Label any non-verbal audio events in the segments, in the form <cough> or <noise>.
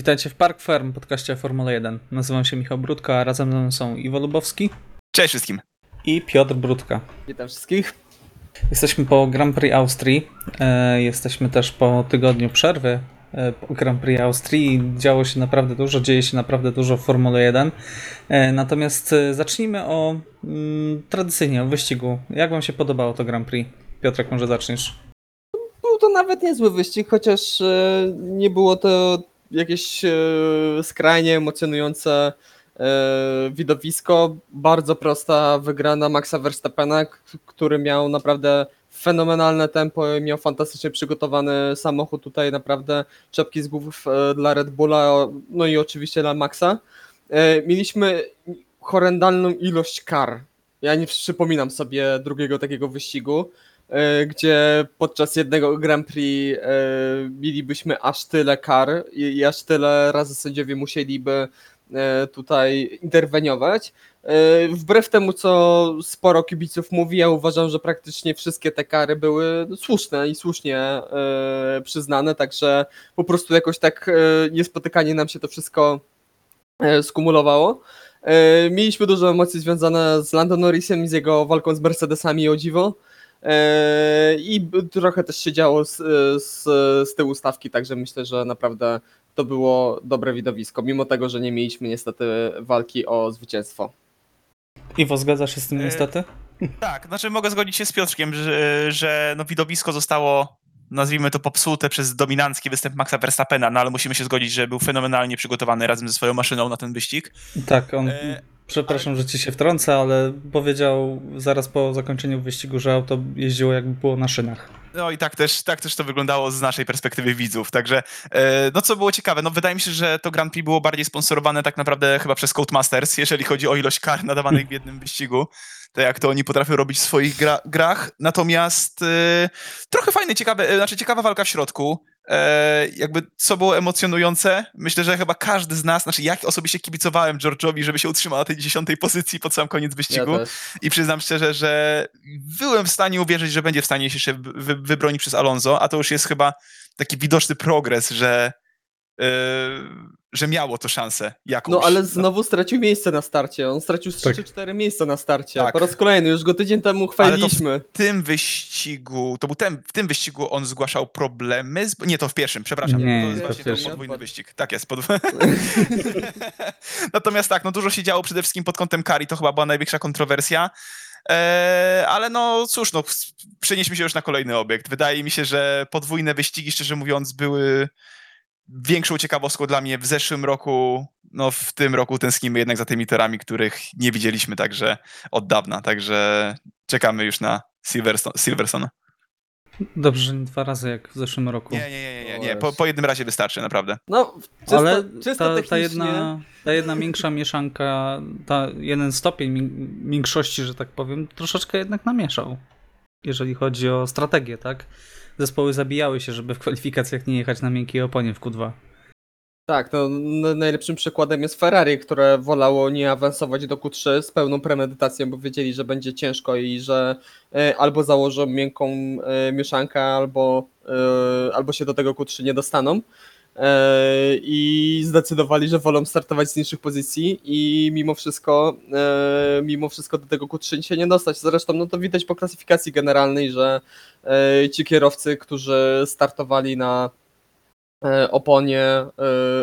Witajcie w Park Firm, podcaście Formuła 1. Nazywam się Michał Brudka, a razem ze mną są Iwo Lubowski Cześć wszystkim. i Piotr Brudka. Witam wszystkich. Jesteśmy po Grand Prix Austrii. E, jesteśmy też po tygodniu przerwy e, po Grand Prix Austrii. Działo się naprawdę dużo, dzieje się naprawdę dużo w Formule 1. E, natomiast zacznijmy o mm, tradycyjnie o wyścigu. Jak Wam się podobało to Grand Prix? Piotrek, może zaczniesz? Był to nawet niezły wyścig, chociaż nie było to jakieś e, skrajnie emocjonujące e, widowisko. Bardzo prosta wygrana Maxa Verstappena, który miał naprawdę fenomenalne tempo miał fantastycznie przygotowany samochód. Tutaj naprawdę czapki z głów e, dla Red Bulla, no i oczywiście dla Maxa. Mieliśmy horrendalną ilość kar. Ja nie przypominam sobie drugiego takiego wyścigu. E, gdzie podczas jednego Grand Prix e, mielibyśmy aż tyle kar i, aż tyle razy sędziowie musieliby e, tutaj interweniować. Wbrew temu, co sporo kibiców mówi, ja uważam, że praktycznie wszystkie te kary były słuszne i słusznie przyznane, także po prostu jakoś tak niespotykanie nam się to wszystko skumulowało. Mieliśmy dużo emocji związane z Lando Norrisem i z jego walką z Mercedesami o dziwo. Eee, I trochę też się działo z, z, z tyłu stawki, także myślę, że naprawdę to było dobre widowisko, mimo tego, że nie mieliśmy niestety walki o zwycięstwo. Iwo, zgadzasz się z tym E, niestety? Tak, znaczy mogę zgodzić się z Piotrkiem, że, że no widowisko zostało, nazwijmy to, popsute przez dominancki występ Maxa Verstappena, no ale musimy się zgodzić, że był fenomenalnie przygotowany razem ze swoją maszyną na ten wyścig. Tak, on. E, Przepraszam, że ci się wtrącę, ale powiedział zaraz po zakończeniu wyścigu, że auto jeździło jakby było na szynach. No i tak też, tak też to wyglądało z naszej perspektywy widzów. Także, e, no co było ciekawe, no wydaje mi się, że to Grand Prix było bardziej sponsorowane tak naprawdę chyba przez Codemasters, jeżeli chodzi o ilość kar nadawanych w jednym wyścigu. To jak to oni potrafią robić w swoich gra grach. Natomiast e, trochę fajne, ciekawe, e, znaczy ciekawa walka w środku. E, jakby co było emocjonujące, myślę, że chyba każdy z nas, znaczy jak osobiście kibicowałem George'owi, żeby się utrzymał na tej dziesiątej pozycji pod sam koniec wyścigu. Ja. I przyznam szczerze, że byłem w stanie uwierzyć, że będzie w stanie się jeszcze wy, wybronić przez Alonso, a to już jest chyba taki widoczny progres, że, yy, że miało to szansę jakąś. No ale znowu stracił miejsce na starcie, on stracił 3 Tak. czy 4 miejsca na starcie, Tak. po raz kolejny, już go tydzień temu chwaliliśmy. W tym wyścigu, to był ten, w tym wyścigu on zgłaszał problemy, z, nie to w pierwszym, przepraszam, Nie, to jest to właśnie to pierwszym. podwójny wyścig. Tak jest. Pod... <laughs> Natomiast tak, no dużo się działo przede wszystkim pod kątem kari, to chyba była największa kontrowersja. Eee, ale no cóż, no, przenieśmy się już na kolejny obiekt. Wydaje mi się, że podwójne wyścigi, szczerze mówiąc, były większą ciekawostką dla mnie w zeszłym roku. No w tym roku tęsknimy jednak za tymi torami, których nie widzieliśmy także od dawna. Także czekamy już na Silverstone. Silverstone. Dobrze, że nie dwa razy jak w zeszłym roku. Nie, nie, nie, nie, nie. Po, po jednym razie wystarczy, naprawdę. No, czysto, Ale czysto ta, ta, jedna, ta jedna większa mieszanka, ta jeden stopień mi- większości, że tak powiem, troszeczkę jednak namieszał. Jeżeli chodzi o strategię, tak? Zespoły zabijały się, żeby w kwalifikacjach nie jechać na miękkiej oponie w Q2. Tak, no, n- najlepszym przykładem jest Ferrari, które wolało nie awansować do Q3 z pełną premedytacją, bo wiedzieli, że będzie ciężko i że e, albo założą miękką e, mieszankę, albo, e, albo się do tego Q3 nie dostaną. E, I zdecydowali, że wolą startować z niższych pozycji i mimo wszystko, e, mimo wszystko do tego Q3 się nie dostać. Zresztą no to widać po klasyfikacji generalnej, że e, ci kierowcy, którzy startowali na oponie, e,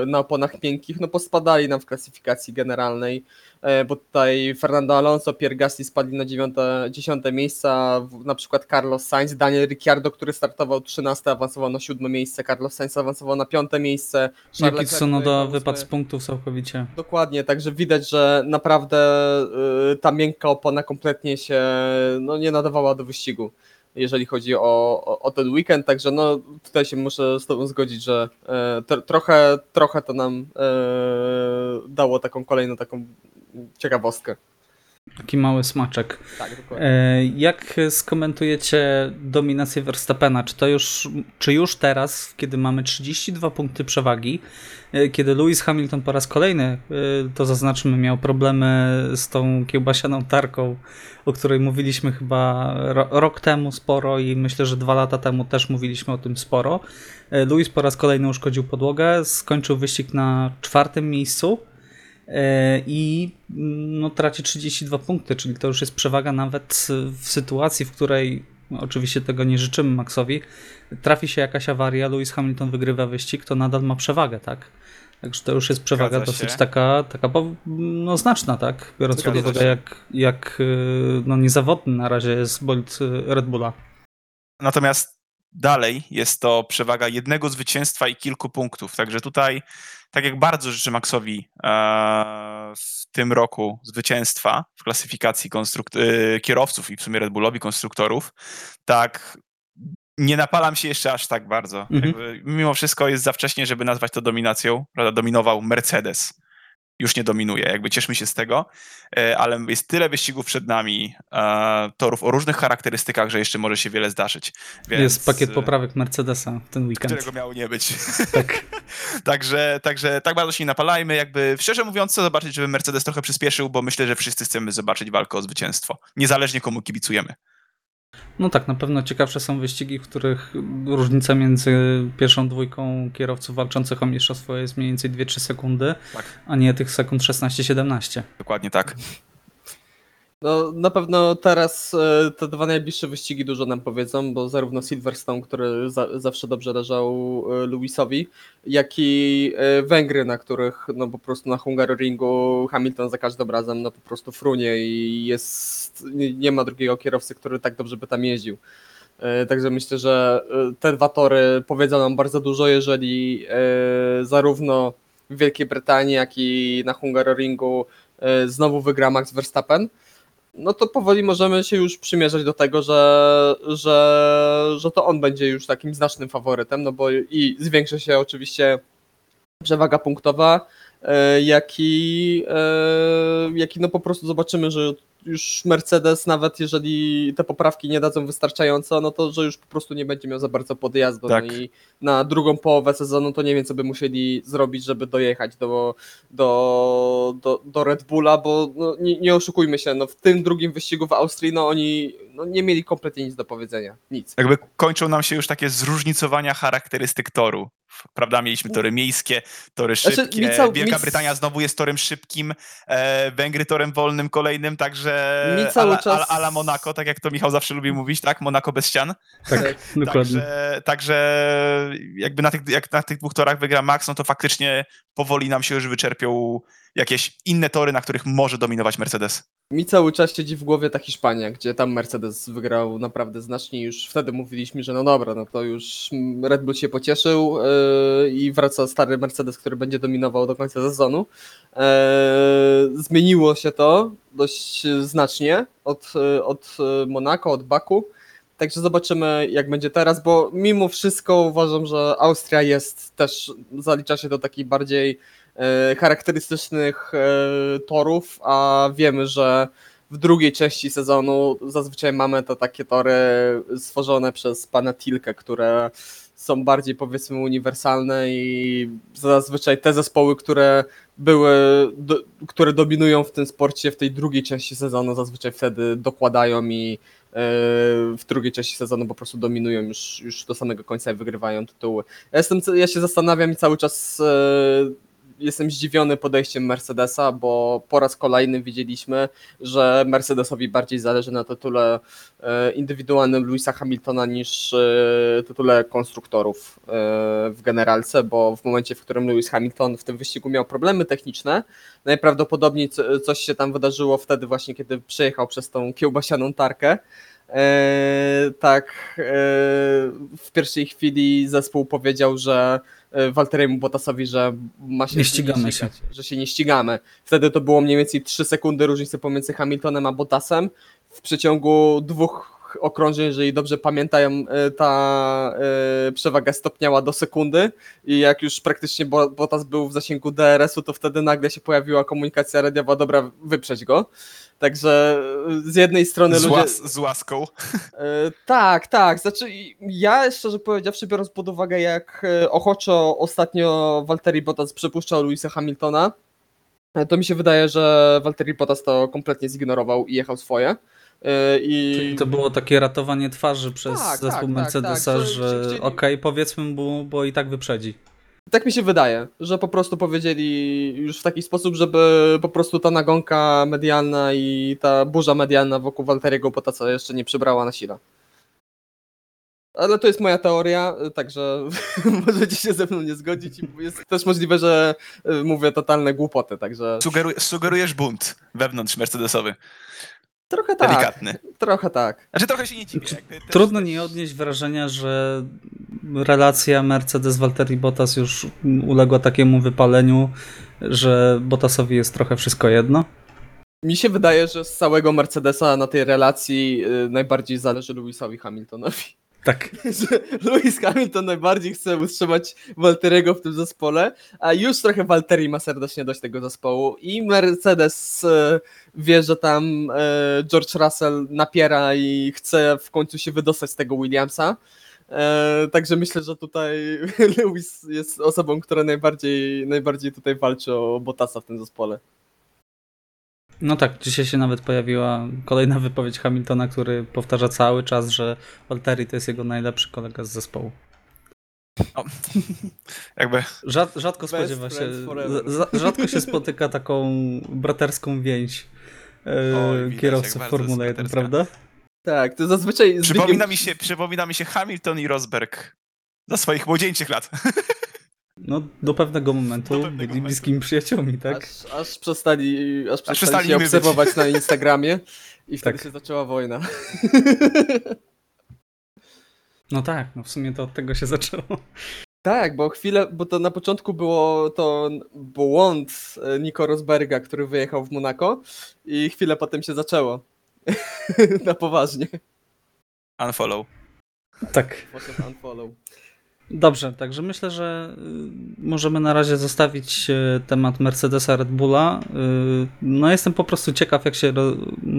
na oponach miękkich, no pospadali nam w klasyfikacji generalnej, e, bo tutaj Fernando Alonso, Pierre Gasly spadli na 9, 10 miejsca, na przykład Carlos Sainz, Daniel Ricciardo, który startował 13, awansował na 7 miejsce, Carlos Sainz awansował na 5 miejsce, Jaki dojechał wypadł z punktów całkowicie. Dokładnie, także widać, że naprawdę ta miękka opona kompletnie się no, nie nadawała do wyścigu, jeżeli chodzi o, o, o ten weekend, także no tutaj się muszę z Tobą zgodzić, że e, tro, trochę, trochę to nam e, dało taką kolejną taką ciekawostkę. Taki mały smaczek. Tak, dokładnie. E, Jak skomentujecie dominację Verstappena? Czy to już, czy już teraz, kiedy mamy 32 punkty przewagi, e, kiedy Lewis Hamilton po raz kolejny, e, to zaznaczmy, miał problemy z tą kiełbasianą tarką, o której mówiliśmy chyba ro, rok temu sporo i myślę, że dwa lata temu też mówiliśmy o tym sporo. Lewis po raz kolejny uszkodził podłogę, skończył wyścig na czwartym miejscu. E, i mm, no, traci 32 punkty, czyli to już jest przewaga nawet w sytuacji, w której no, oczywiście tego nie życzymy Maxowi, trafi się jakaś awaria, Lewis Hamilton wygrywa wyścig, to nadal ma przewagę, tak? Także to już jest przewaga dosyć taka, taka no, znaczna, tak? Biorąc pod uwagę, jak, jak y, no, niezawodny na razie jest bolid Red Bulla. Natomiast dalej jest to przewaga jednego zwycięstwa i kilku punktów. Także tutaj, tak jak bardzo życzę Maxowi e, w tym roku zwycięstwa w klasyfikacji e, kierowców i w sumie Red Bullowi konstruktorów, tak nie napalam się jeszcze aż tak bardzo. Mhm. Jakby, mimo wszystko jest za wcześnie, żeby nazwać to dominacją. Prawda, dominował Mercedes. Już nie dominuje, jakby cieszmy się z tego, e, ale jest tyle wyścigów przed nami, e, torów o różnych charakterystykach, że jeszcze może się wiele zdarzyć. Więc, jest pakiet e, poprawek Mercedesa ten weekend. którego miało nie być. Tak. <laughs> także, także tak bardzo się nie napalajmy. Jakby szczerze mówiąc, chcę zobaczyć, żeby Mercedes trochę przyspieszył, bo myślę, że wszyscy chcemy zobaczyć walkę o zwycięstwo. Niezależnie komu kibicujemy. No tak, na pewno ciekawsze są wyścigi, w których różnica między pierwszą dwójką kierowców walczących o mistrzostwo jest mniej więcej 2-3 sekundy, Tak. a nie tych sekund 16-17. Dokładnie tak. No, na pewno teraz e, te dwa najbliższe wyścigi dużo nam powiedzą, bo zarówno Silverstone, który za, zawsze dobrze leżał e, Lewisowi, jak i e, Węgry, na których no po prostu na Hungaroringu Hamilton za każdym razem no po prostu frunie i jest, nie, ma drugiego kierowcy, który tak dobrze by tam jeździł. Także myślę, że te dwa tory powiedzą nam bardzo dużo, jeżeli zarówno w Wielkiej Brytanii, jak i na Hungaroringu znowu wygra Max Verstappen, no to powoli możemy się już przymierzać do tego, że, że, że to on będzie już takim znacznym faworytem, no bo i zwiększy się oczywiście przewaga punktowa, jak i, e, jak i no po prostu zobaczymy, że już Mercedes, nawet jeżeli te poprawki nie dadzą wystarczająco, no to że już po prostu nie będzie miał za bardzo podjazdu. Tak. No i na drugą połowę sezonu to nie wiem, co by musieli zrobić, żeby dojechać do, do, do, do Red Bulla, bo no, nie, nie oszukujmy się, no w tym drugim wyścigu w Austrii, no oni no, nie mieli kompletnie nic do powiedzenia. Nic. Jakby kończą nam się już takie zróżnicowania charakterystyk toru. Prawda, mieliśmy tory miejskie, tory Znaczy, szybkie. mi cał- Wielka mi- Brytania znowu jest torem szybkim, e, Węgry torem wolnym kolejnym, także Mi cały ala, czas- ala, ala Monaco, tak jak to Michał zawsze lubi mówić, tak? Monaco bez ścian. Tak, <laughs> dokładnie. Także, także jakby na tych, jak na tych dwóch torach wygra Max, no to faktycznie powoli nam się już wyczerpią jakieś inne tory, na których może dominować Mercedes. Mi cały czas siedzi w głowie ta Hiszpania, gdzie tam Mercedes wygrał naprawdę znacznie. Już wtedy mówiliśmy, że no dobra, no to już Red Bull się pocieszył yy, i wraca stary Mercedes, który będzie dominował do końca sezonu. Yy, zmieniło się to dość znacznie od, yy, od yy, Monako, od Baku. Także zobaczymy, jak będzie teraz, bo mimo wszystko uważam, że Austria jest też, zalicza się do takich bardziej charakterystycznych e, torów, a wiemy, że w drugiej części sezonu zazwyczaj mamy to takie tory stworzone przez pana Tilkę, które są bardziej powiedzmy uniwersalne i zazwyczaj te zespoły, które były, do, które dominują w tym sporcie w tej drugiej części sezonu, zazwyczaj wtedy dokładają i e, w drugiej części sezonu po prostu dominują już, już do samego końca i wygrywają tytuły. Ja, jestem, ja się zastanawiam i cały czas e, jestem zdziwiony podejściem Mercedesa, bo po raz kolejny widzieliśmy, że Mercedesowi bardziej zależy na tytule e, indywidualnym Louisa Hamiltona niż e, tytule konstruktorów e, w generalce, bo w momencie, w którym Lewis Hamilton w tym wyścigu miał problemy techniczne, najprawdopodobniej co- coś się tam wydarzyło wtedy właśnie, kiedy przejechał przez tą kiełbasianą tarkę. Tak, w pierwszej chwili zespół powiedział, że Walteriemu Bottasowi, że ma się Nie ścigamy ścigać, że się nie ścigamy. Wtedy to było mniej więcej 3 sekundy różnicy pomiędzy Hamiltonem a Bottasem. W przeciągu dwóch okrążeń, jeżeli dobrze pamiętają, e, ta e, przewaga stopniała do sekundy i jak już praktycznie Bo- Bottas był w zasięgu DRS-u, to wtedy nagle się pojawiła komunikacja radiowa, dobra, wyprzeć go. Także e, z jednej strony Z, ludzie... łas, z łaską. Tak, tak. Znaczy, ja szczerze powiedziawszy, biorąc pod uwagę, jak ochoczo ostatnio Valtteri Bottas przepuszczał Louisa Hamiltona, to mi się wydaje, że Valtteri Bottas to kompletnie zignorował i jechał swoje. E, I Czyli to było takie ratowanie twarzy przez Tak, zespół tak, tak, Mercedesa, tak, że- że okej, powiedzmy mu, bo i tak wyprzedzi. tak mi się wydaje, że po prostu powiedzieli już w taki sposób, żeby po prostu ta nagonka medialna i ta burza medialna wokół Valtteriego Bottasa jeszcze nie przybrała na sile. Ale to jest moja teoria, także <laughs> możecie się ze mną nie zgodzić i jest też możliwe, że y, mówię totalne głupoty, także Sugeruj, sugerujesz bunt wewnątrz Mercedesowy. Trochę tak, Delikatny. trochę tak. Znaczy trochę się nie dziwię. jakby też- Trudno nie odnieść wrażenia, że relacja Mercedes-Valtteri Bottas już uległa takiemu wypaleniu, że Bottasowi jest trochę wszystko jedno. Mi się wydaje, że z całego Mercedesa na tej relacji y, najbardziej zależy Lewisowi Hamiltonowi. Tak. <laughs> Lewis Hamilton najbardziej chce utrzymać Walteriego w tym zespole, a już trochę Walteri ma serdecznie dość tego zespołu i Mercedes e, wie, że tam e, George Russell napiera i chce w końcu się wydostać z tego Williamsa. E, także myślę, że tutaj <laughs> Lewis jest osobą, która najbardziej, najbardziej tutaj walczy o Bottasa w tym zespole. No tak, dzisiaj się nawet pojawiła kolejna <laughs> wypowiedź Hamiltona, który powtarza cały czas, że Valtteri to jest jego najlepszy kolega z zespołu. O, jakby Rzad, rzadko Best spodziewa się, rzadko się spotyka taką braterską więź e, Oj, widać, kierowców Formuły jest 1, braterska. prawda? Tak, to zazwyczaj... przypomina mi, się, przypomina mi się Hamilton i Rosberg za swoich młodzieńczych lat. <laughs> No, do pewnego momentu Do pewnego byli momentu. bliskimi przyjaciółmi, tak? Aż, aż przestali, aż przestali przestali się obserwować na Instagramie i wtedy Tak. się zaczęła wojna. <laughs> No tak, no w sumie to od tego się zaczęło. Tak, bo chwilę, bo to na początku było to błąd e, Nico Rosberga, który wyjechał w Monako i chwilę potem się zaczęło. <laughs> na poważnie. Unfollow. Tak. Poszedł unfollow. Dobrze, także myślę, że y, możemy na razie zostawić y, temat Mercedesa Red Bulla. Y, No jestem po prostu ciekaw, jak się ro,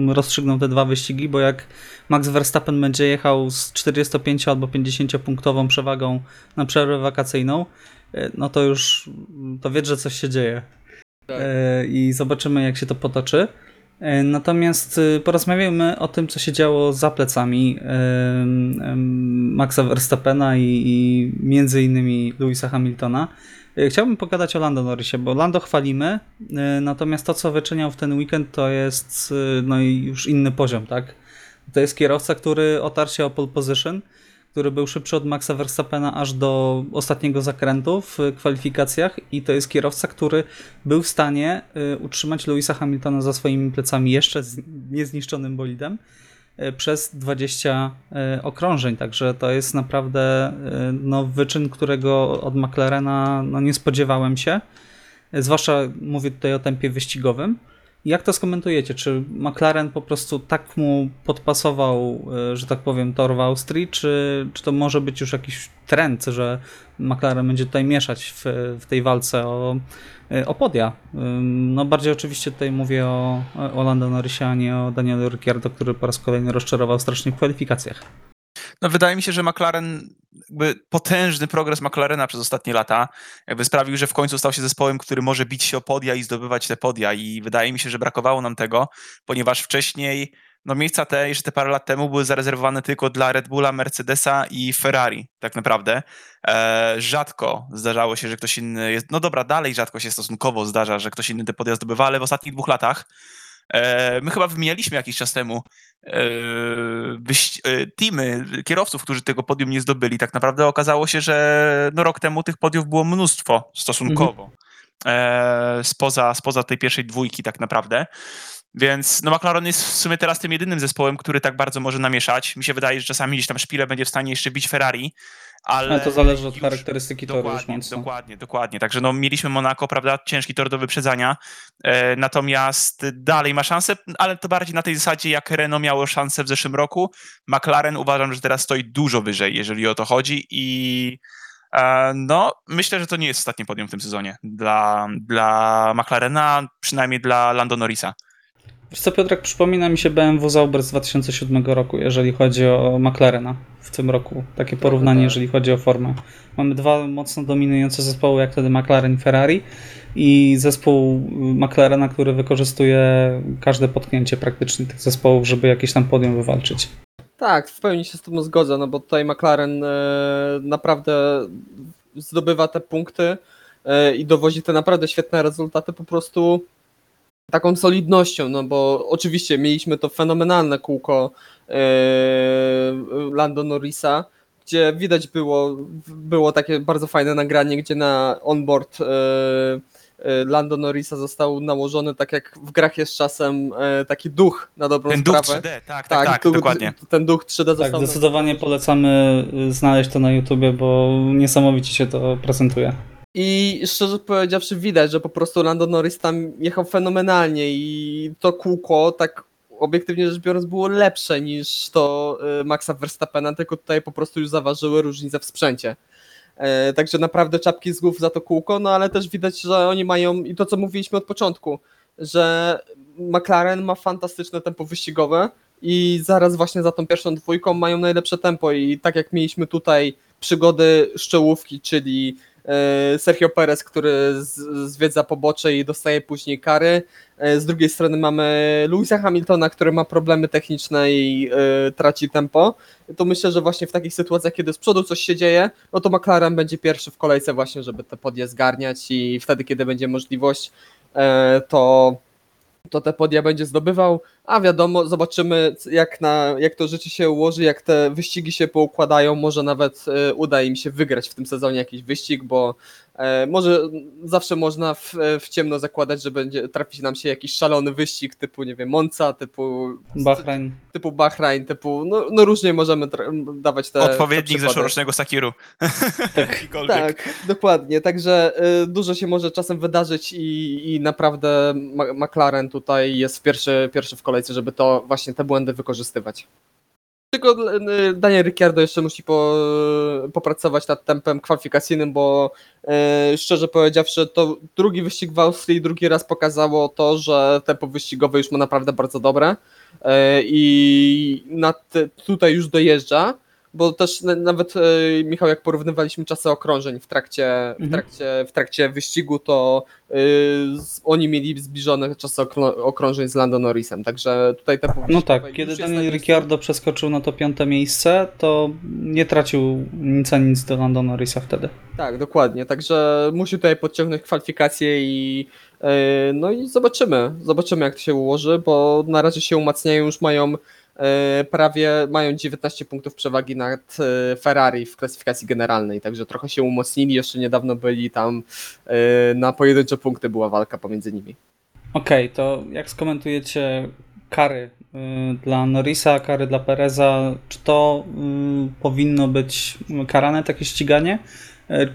rozstrzygną te dwa wyścigi, bo jak Max Verstappen będzie jechał z 45 albo 50 punktową przewagą na przerwę wakacyjną, no to już to wie, że coś się dzieje. Tak. I zobaczymy, jak się to potoczy. E, Natomiast e, porozmawiajmy o tym, co się działo za plecami em, Maxa Verstappena i, i między innymi Louisa Hamiltona. E, Chciałbym pogadać o Lando Norrisie, bo Lando chwalimy, e, natomiast to, co wyczyniał w ten weekend, to jest e, no już inny poziom, tak? To jest kierowca, który otarł się o pole position, który był szybszy od Maxa Verstappena aż do ostatniego zakrętu w kwalifikacjach i to jest kierowca, który był w stanie y, utrzymać Louisa Hamiltona za swoimi plecami jeszcze z niezniszczonym bolidem y, przez 20 y, okrążeń, także to jest naprawdę no, wyczyn, którego od McLarena no, nie spodziewałem się, zwłaszcza mówię tutaj o tempie wyścigowym. Jak to skomentujecie? Czy McLaren po prostu tak mu podpasował, y, że tak powiem, tor w Austrii, czy, czy to może być już jakiś trend, że McLaren będzie tutaj mieszać w, w tej walce o, y, o podia? No bardziej oczywiście tutaj mówię o, o Lando Norrisie, a nie o Danielu Ricciardo, który po raz kolejny rozczarował strasznie w kwalifikacjach. No wydaje mi się, że McLaren, jakby potężny progres McLarena przez ostatnie lata, jakby sprawił, że w końcu stał się zespołem, który może bić się o podia i zdobywać te podia i wydaje mi się, że brakowało nam tego, ponieważ wcześniej no miejsca te jeszcze te parę lat temu były zarezerwowane tylko dla Red Bulla, Mercedesa i Ferrari, tak naprawdę. E, rzadko zdarzało się, że ktoś inny jest, no dobra, dalej rzadko się stosunkowo zdarza, że ktoś inny te podia zdobywa, ale w ostatnich dwóch latach my chyba wymienialiśmy jakiś czas temu e, e, teamy kierowców, którzy tego podium nie zdobyli. Tak naprawdę okazało się, że no rok temu tych podiów było mnóstwo stosunkowo. E, spoza, spoza tej pierwszej dwójki tak naprawdę. Więc no McLaren jest w sumie teraz tym jedynym zespołem, który tak bardzo może namieszać. Mi się wydaje, że czasami gdzieś tam szpilę będzie w stanie jeszcze bić Ferrari, ale... To zależy od już- charakterystyki toru już Dokładnie, mocno. dokładnie, dokładnie. Także no, mieliśmy Monaco, prawda, ciężki tor do wyprzedzania, e, natomiast dalej ma szansę, ale to bardziej na tej zasadzie, jak Renault miało szansę w zeszłym roku. McLaren uważam, że teraz stoi dużo wyżej, jeżeli o to chodzi i e, no, myślę, że to nie jest ostatnie podium w tym sezonie dla, dla McLarena, przynajmniej dla Lando Norrisa. Wiesz co, Piotrek, przypomina mi się BMW Zauber z 2007 roku, jeżeli chodzi o McLarena w tym roku. Takie porównanie, tak. jeżeli chodzi o formę. Mamy dwa mocno dominujące zespoły, jak wtedy McLaren i Ferrari i zespół McLarena, który wykorzystuje każde potknięcie praktycznie tych zespołów, żeby jakieś tam podium wywalczyć. Tak, w pełni się z tym zgodzę, no bo tutaj McLaren e, naprawdę zdobywa te punkty e, i dowozi te naprawdę świetne rezultaty po prostu taką solidnością, no bo oczywiście mieliśmy to fenomenalne kółko e, Lando Norrisa, gdzie widać było, było takie bardzo fajne nagranie, gdzie na onboard e, e, Lando Norrisa został nałożony, tak jak w grach jest czasem, taki duch na dobrą Ten duch sprawę. 3D, tak, tak, tak, tu- dokładnie. Ten duch 3D Tak, został. zdecydowanie polecamy znaleźć to na YouTubie, bo niesamowicie się to prezentuje. I szczerze powiedziawszy, widać, że po prostu Lando Norris tam jechał fenomenalnie i to kółko, tak obiektywnie rzecz biorąc, było lepsze niż to y, Maxa Verstappena, tylko tutaj po prostu już zaważyły różnice w sprzęcie. E, Także naprawdę czapki z głów za to kółko, no ale też widać, że oni mają i to, co mówiliśmy od początku, że McLaren ma fantastyczne tempo wyścigowe i zaraz właśnie za tą pierwszą dwójką mają najlepsze tempo i tak jak mieliśmy tutaj przygody z czołówki, czyli Sergio Perez, który zwiedza pobocze i dostaje później kary. E, Z drugiej strony mamy Louisa Hamiltona, który ma problemy techniczne i e, traci tempo. To myślę, że właśnie w takich sytuacjach, kiedy z przodu coś się dzieje, no to McLaren będzie pierwszy w kolejce właśnie, żeby te podje zgarniać i wtedy, kiedy będzie możliwość, e, to to te podia będzie zdobywał, a wiadomo, zobaczymy jak, na, jak to życie się ułoży, jak te wyścigi się poukładają, może nawet e, uda im się wygrać w tym sezonie jakiś wyścig, bo e, może zawsze można w, w ciemno zakładać, że będzie trafić nam się jakiś szalony wyścig typu, nie wiem, Monza, typu Bahrain. typu Bahrain, typu, no, no różnie możemy dawać te Odpowiednik zeszłorocznego Sakiru. <laughs> Jakikolwiek. Tak, dokładnie. Także y, dużo się może czasem wydarzyć i, i naprawdę McLaren tutaj jest pierwszy, pierwszy w kolejce, żeby to właśnie te błędy wykorzystywać. Tylko y, Daniel Ricciardo jeszcze musi po, popracować nad tempem kwalifikacyjnym, bo y, szczerze powiedziawszy, to drugi wyścig w Austrii drugi raz pokazało to, że tempo wyścigowe już ma naprawdę bardzo dobre y, i nad, tutaj już dojeżdża bo też na- nawet e, Michał, jak porównywaliśmy czasy okrążeń w trakcie, w Mhm. trakcie, w trakcie wyścigu, to z- oni mieli zbliżone czasy okrążeń z Lando Norrisem, także tutaj te No tak, kiedy Daniel. Ricciardo przeskoczył na to piąte miejsce, to nie tracił nic a nic do Lando Norrisa wtedy. Tak, dokładnie, także musi tutaj podciągnąć kwalifikacje i y, no i zobaczymy, zobaczymy jak to się ułoży, bo na razie się umacniają, już mają prawie, mają 19 punktów przewagi nad y, Ferrari w klasyfikacji generalnej, także trochę się umocnili, jeszcze niedawno byli tam y, na pojedyncze punkty była walka pomiędzy nimi. Okej, to jak skomentujecie kary dla Norrisa, kary dla Pereza? Czy to y, powinno być karane takie ściganie?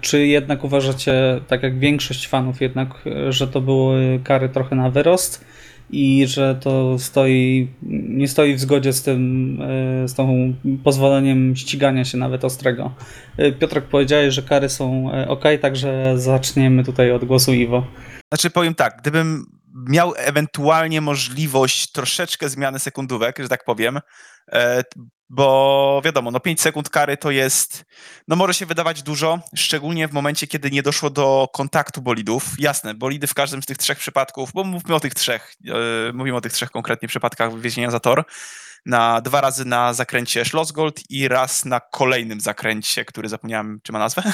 Czy jednak uważacie, tak jak większość fanów jednak, że to były kary trochę na wyrost i że to stoi, nie stoi w zgodzie z tym, y, z tą pozwoleniem ścigania się nawet ostrego? Y, Piotrek powiedziałeś, że kary są ok, także zaczniemy tutaj od głosu Iwo. Znaczy powiem tak, gdybym miał ewentualnie możliwość troszeczkę zmiany sekundówek, że tak powiem, e, bo wiadomo, no 5 sekund kary to jest, no może się wydawać dużo, szczególnie w momencie, kiedy nie doszło do kontaktu bolidów. Jasne, bolidy w każdym z tych trzech przypadków, bo mówmy o tych trzech, e, mówimy o tych trzech konkretnie przypadkach wywiezienia za tor, na dwa razy na zakręcie Schlossgold i raz na kolejnym zakręcie, który zapomniałem, czy ma nazwę. <laughs> Na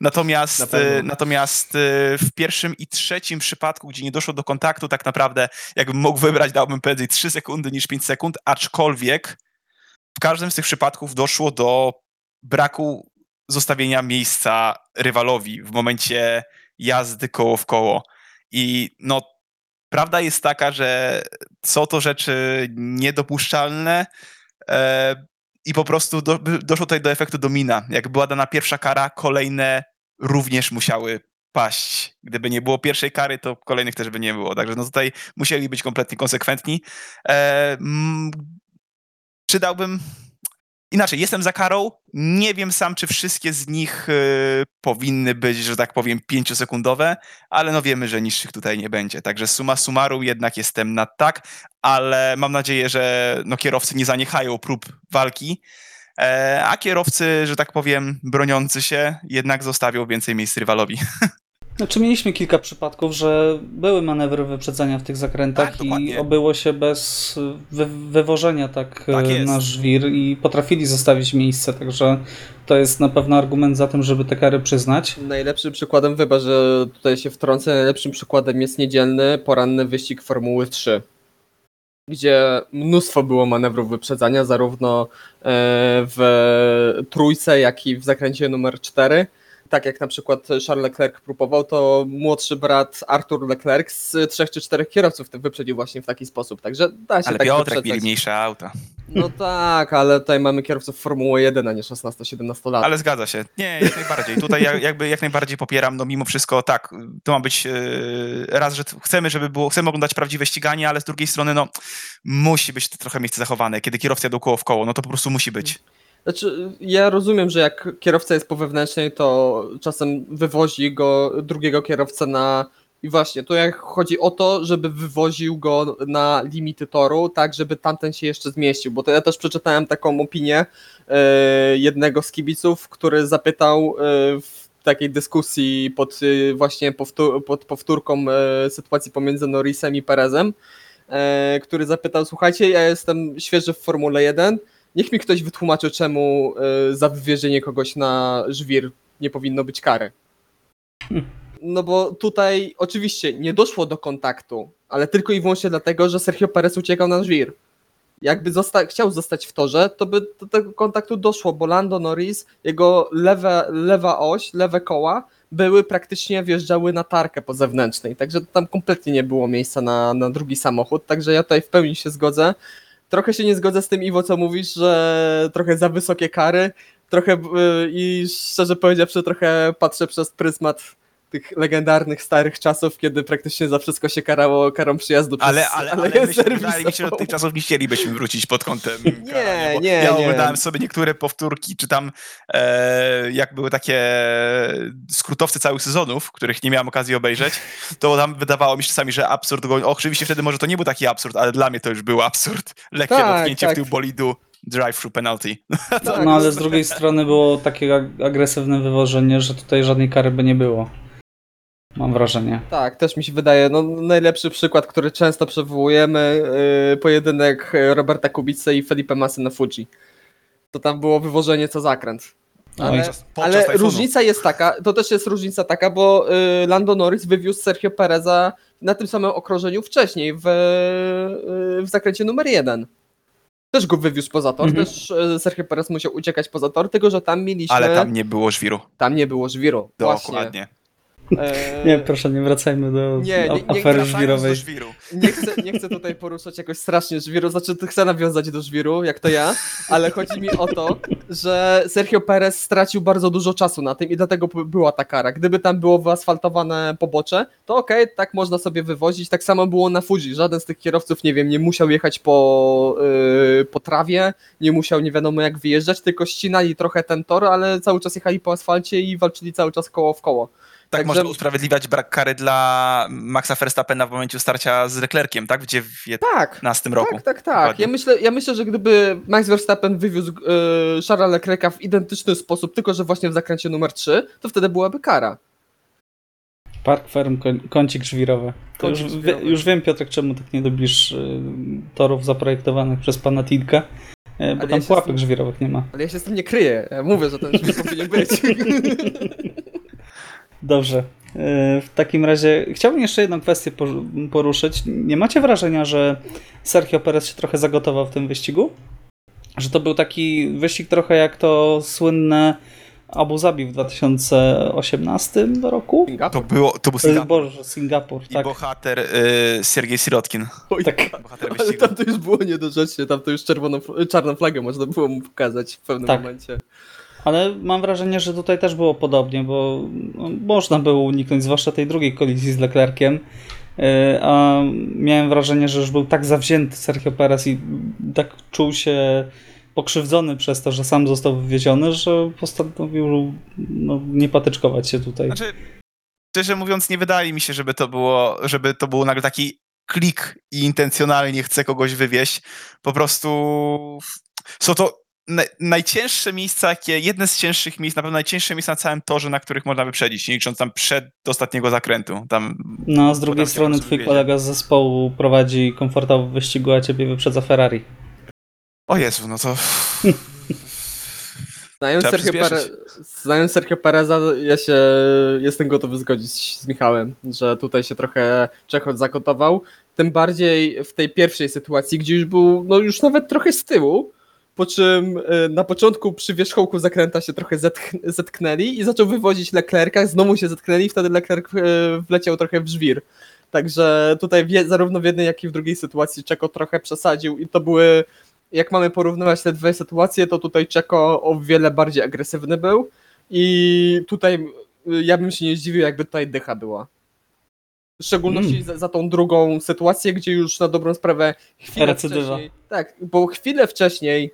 natomiast pewno. e, natomiast e, w pierwszym i trzecim przypadku, gdzie nie doszło do kontaktu, tak naprawdę jakbym mógł wybrać, dałbym prędzej 3 sekundy niż 5 sekund, aczkolwiek w każdym z tych przypadków doszło do braku zostawienia miejsca rywalowi w momencie jazdy koło w koło. I no, prawda jest taka, że są to rzeczy niedopuszczalne. E, i po prostu do, doszło tutaj do efektu domina. Jak była dana pierwsza kara, kolejne również musiały paść. Gdyby nie było pierwszej kary, to kolejnych też by nie było. Także no tutaj musieli być kompletnie konsekwentni. E, mm, czy dałbym... Inaczej, jestem za karą. Nie wiem sam, czy wszystkie z nich y, powinny być, że tak powiem, pięciosekundowe, ale no wiemy, że niższych tutaj nie będzie. Także suma summarum jednak jestem na tak, ale mam nadzieję, że no, kierowcy nie zaniechają prób walki, e, a kierowcy, że tak powiem, broniący się, jednak zostawią więcej miejsc rywalowi. <laughs> Znaczy mieliśmy kilka przypadków, że były manewry wyprzedzania w tych zakrętach Tak, i dokładnie. obyło się bez wy wywożenia tak, Tak e, jest. na żwir i potrafili zostawić miejsce, także to jest na pewno argument za tym, żeby te kary przyznać. Najlepszym przykładem, wybacz, że tutaj się wtrącę, najlepszym przykładem jest niedzielny, poranny wyścig Formuły 3, gdzie mnóstwo było manewrów wyprzedzania, zarówno e, w trójce, jak i w zakręcie numer 4. Tak jak na przykład Charles Leclerc próbował, to młodszy brat Arthur Leclerc z trzech czy czterech kierowców wyprzedził właśnie w taki sposób. Także da się Ale tak Piotrek mieli mniejsze auta. No tak, ale tutaj mamy kierowców Formuły 1, a nie 16-17 lat. Ale zgadza się. Nie, jak najbardziej. Tutaj ja, jakby jak najbardziej popieram, no mimo wszystko tak, to ma być e, raz, że chcemy, żeby było, chcemy oglądać prawdziwe ściganie, ale z drugiej strony, no musi być to trochę miejsce zachowane. Kiedy kierowca jadą koło w koło, no to po prostu musi być. Znaczy, ja rozumiem, że jak kierowca jest po wewnętrznej, to czasem wywozi go drugiego kierowcę na. I właśnie, to jak chodzi o to, żeby wywoził go na limity toru, tak, żeby tamten się jeszcze zmieścił. Bo to ja też przeczytałem taką opinię e, jednego z kibiców, który zapytał e, w takiej dyskusji pod e, właśnie powtór, pod powtórką sytuacji pomiędzy Norrisem i Perezem, który zapytał, słuchajcie, ja jestem świeży w Formule 1, Niech mi ktoś wytłumaczy, czemu y, za wywiezienie kogoś na żwir nie powinno być kary. No bo tutaj oczywiście nie doszło do kontaktu, ale tylko i wyłącznie dlatego, że Sergio Perez uciekał na żwir. Jakby zosta- chciał zostać w torze, to by do tego kontaktu doszło, bo Lando Norris, jego lewe, lewa oś, lewe koła były praktycznie wjeżdżały na tarkę po zewnętrznej, także tam kompletnie nie było miejsca na, na drugi samochód, także ja tutaj w pełni się zgodzę. Trochę się nie zgodzę z tym, Iwo, co mówisz, że trochę za wysokie kary, trochę y, i szczerze powiedziawszy, trochę patrzę przez pryzmat tych legendarnych starych czasów, kiedy praktycznie za wszystko się karało karą przyjazdu przez Ale, ale, ale myślę, serwisową. wydaje mi się, że od tych czasów nie chcielibyśmy wrócić pod kątem <laughs> Nie, karania, nie, Ja nie. oglądałem sobie niektóre powtórki, czy tam e, jak były takie skrótowce całych sezonów, których nie miałem okazji obejrzeć, to tam wydawało mi się czasami, że absurd go... Oczywiście wtedy może to nie był taki absurd, ale dla mnie to już był absurd. Lekkie Tak, dotknięcie tak. w tył bolidu, drive-through penalty. <laughs> Tak, No ale z drugiej strony było takie ag- agresywne wywożenie, że tutaj żadnej kary by nie było. Mam wrażenie. Tak, też mi się wydaje. No, najlepszy przykład, który często przywołujemy, yy, pojedynek Roberta Kubicy i Felipe Masy na Fuji. To tam było wywożenie co zakręt. Ale, podczas ale różnica jest taka, to też jest różnica taka, bo y, Lando Norris wywiózł Sergio Pereza na tym samym okrążeniu wcześniej, w, y, w zakręcie numer jeden. Też go wywiózł poza tor, Mhm. też y, Sergio Perez musiał uciekać poza tor, tylko że tam mieliśmy... Ale tam nie było żwiru. tam nie było żwiru. Właśnie. Dokładnie. E, Nie, proszę, nie wracajmy do Nie, nie, nie afery żwirowej. do żwiru. Nie chcę, nie chcę tutaj poruszać jakoś strasznie żwiru, znaczy chcę nawiązać do żwiru, jak to ja, ale chodzi mi o to, że Sergio Perez stracił bardzo dużo czasu na tym i dlatego była ta kara. Gdyby tam było wyasfaltowane pobocze, to okej, tak można sobie wywozić. Tak samo było na Fuji. Żaden z tych kierowców, nie wiem, nie musiał jechać po, yy, po trawie, nie musiał nie wiadomo jak wyjeżdżać, tylko ścinali trochę ten tor, ale cały czas jechali po asfalcie i walczyli cały czas koło w koło. Tak Także- można usprawiedliwiać brak kary dla Maxa Verstappena w momencie starcia z Leclerciem, tak? W Tak, 19 roku. Tak, tak, tak. Dokładnie. Ja myślę, ja myślę, że gdyby Max Verstappen wywiózł yy, Charlesa Leclerca w identyczny sposób, tylko że właśnie w zakręcie numer 3, to wtedy byłaby kara. Park Ferm, koń- kącik żwirowy. Już, wie, już wiem, Piotrek, czemu tak nie lubisz y, torów zaprojektowanych przez pana Tilka, y, bo Ale tam ja pułapek tym- żwirowych nie ma. Ale ja się z tym nie kryję. Ja mówię, że ten żwir powinien być. <laughs> Dobrze. Y, W takim razie chciałbym jeszcze jedną kwestię por- poruszyć. Nie macie wrażenia, że Sergio Perez się trochę zagotował w tym wyścigu? Że to był taki wyścig trochę jak to słynne Abu Zabi w 2018 roku. To, Singapur? było, to był E, Singapur. Boże, Singapur, I tak. bohater y, Sergiej Sirotkin. Oj, tak. Bohater Ale wyścigu. tam to już było niedorzecznie, tam to już czerwoną, czarną flagę można było mu pokazać w pewnym Tak. momencie. Ale mam wrażenie, że tutaj też było podobnie, bo no, można było uniknąć, zwłaszcza tej drugiej kolizji z Leclerciem. E, A miałem wrażenie, że już był tak zawzięty Sergio Perez i tak czuł się pokrzywdzony przez to, że sam został wywieziony, że postanowił no, nie patyczkować się tutaj. Znaczy, szczerze mówiąc, nie wydaje mi się, żeby to było, żeby to był nagle taki klik i intencjonalnie chce kogoś wywieźć. Po prostu są to najcięższe miejsca, jakie, jedne z cięższych miejsc, na pewno najcięższe miejsca na całym torze, na których można wyprzedzić, nie licząc tam przed ostatniego zakrętu. Tam No a z drugiej strony twój wywiezie. kolega z zespołu prowadzi komfortowo wyścigu, a ciebie wyprzedza Ferrari. O Jezu, no to... <laughs> Znając Sergio. Znając Sergio Pereza, ja się jestem gotowy zgodzić z Michałem, że tutaj się trochę Czechot zakotował. Tym bardziej w tej pierwszej sytuacji, gdzie już był no już nawet trochę z tyłu, po czym y, na początku przy wierzchołku zakręta się trochę zetknęli i zaczął wywozić Leclerca, znowu się zetknęli i wtedy Leclerc y, wleciał trochę w żwir. Także tutaj zarówno w jednej, jak i w drugiej sytuacji Czeko trochę przesadził i to były, jak mamy porównywać te dwie sytuacje, to tutaj Czeko o wiele bardziej agresywny był i tutaj y, ja bym się nie zdziwił, jakby tutaj dycha była. W szczególności Mm. za, za tą drugą sytuację, gdzie już na dobrą sprawę chwilę Recydywa. wcześniej. Tak, bo chwilę wcześniej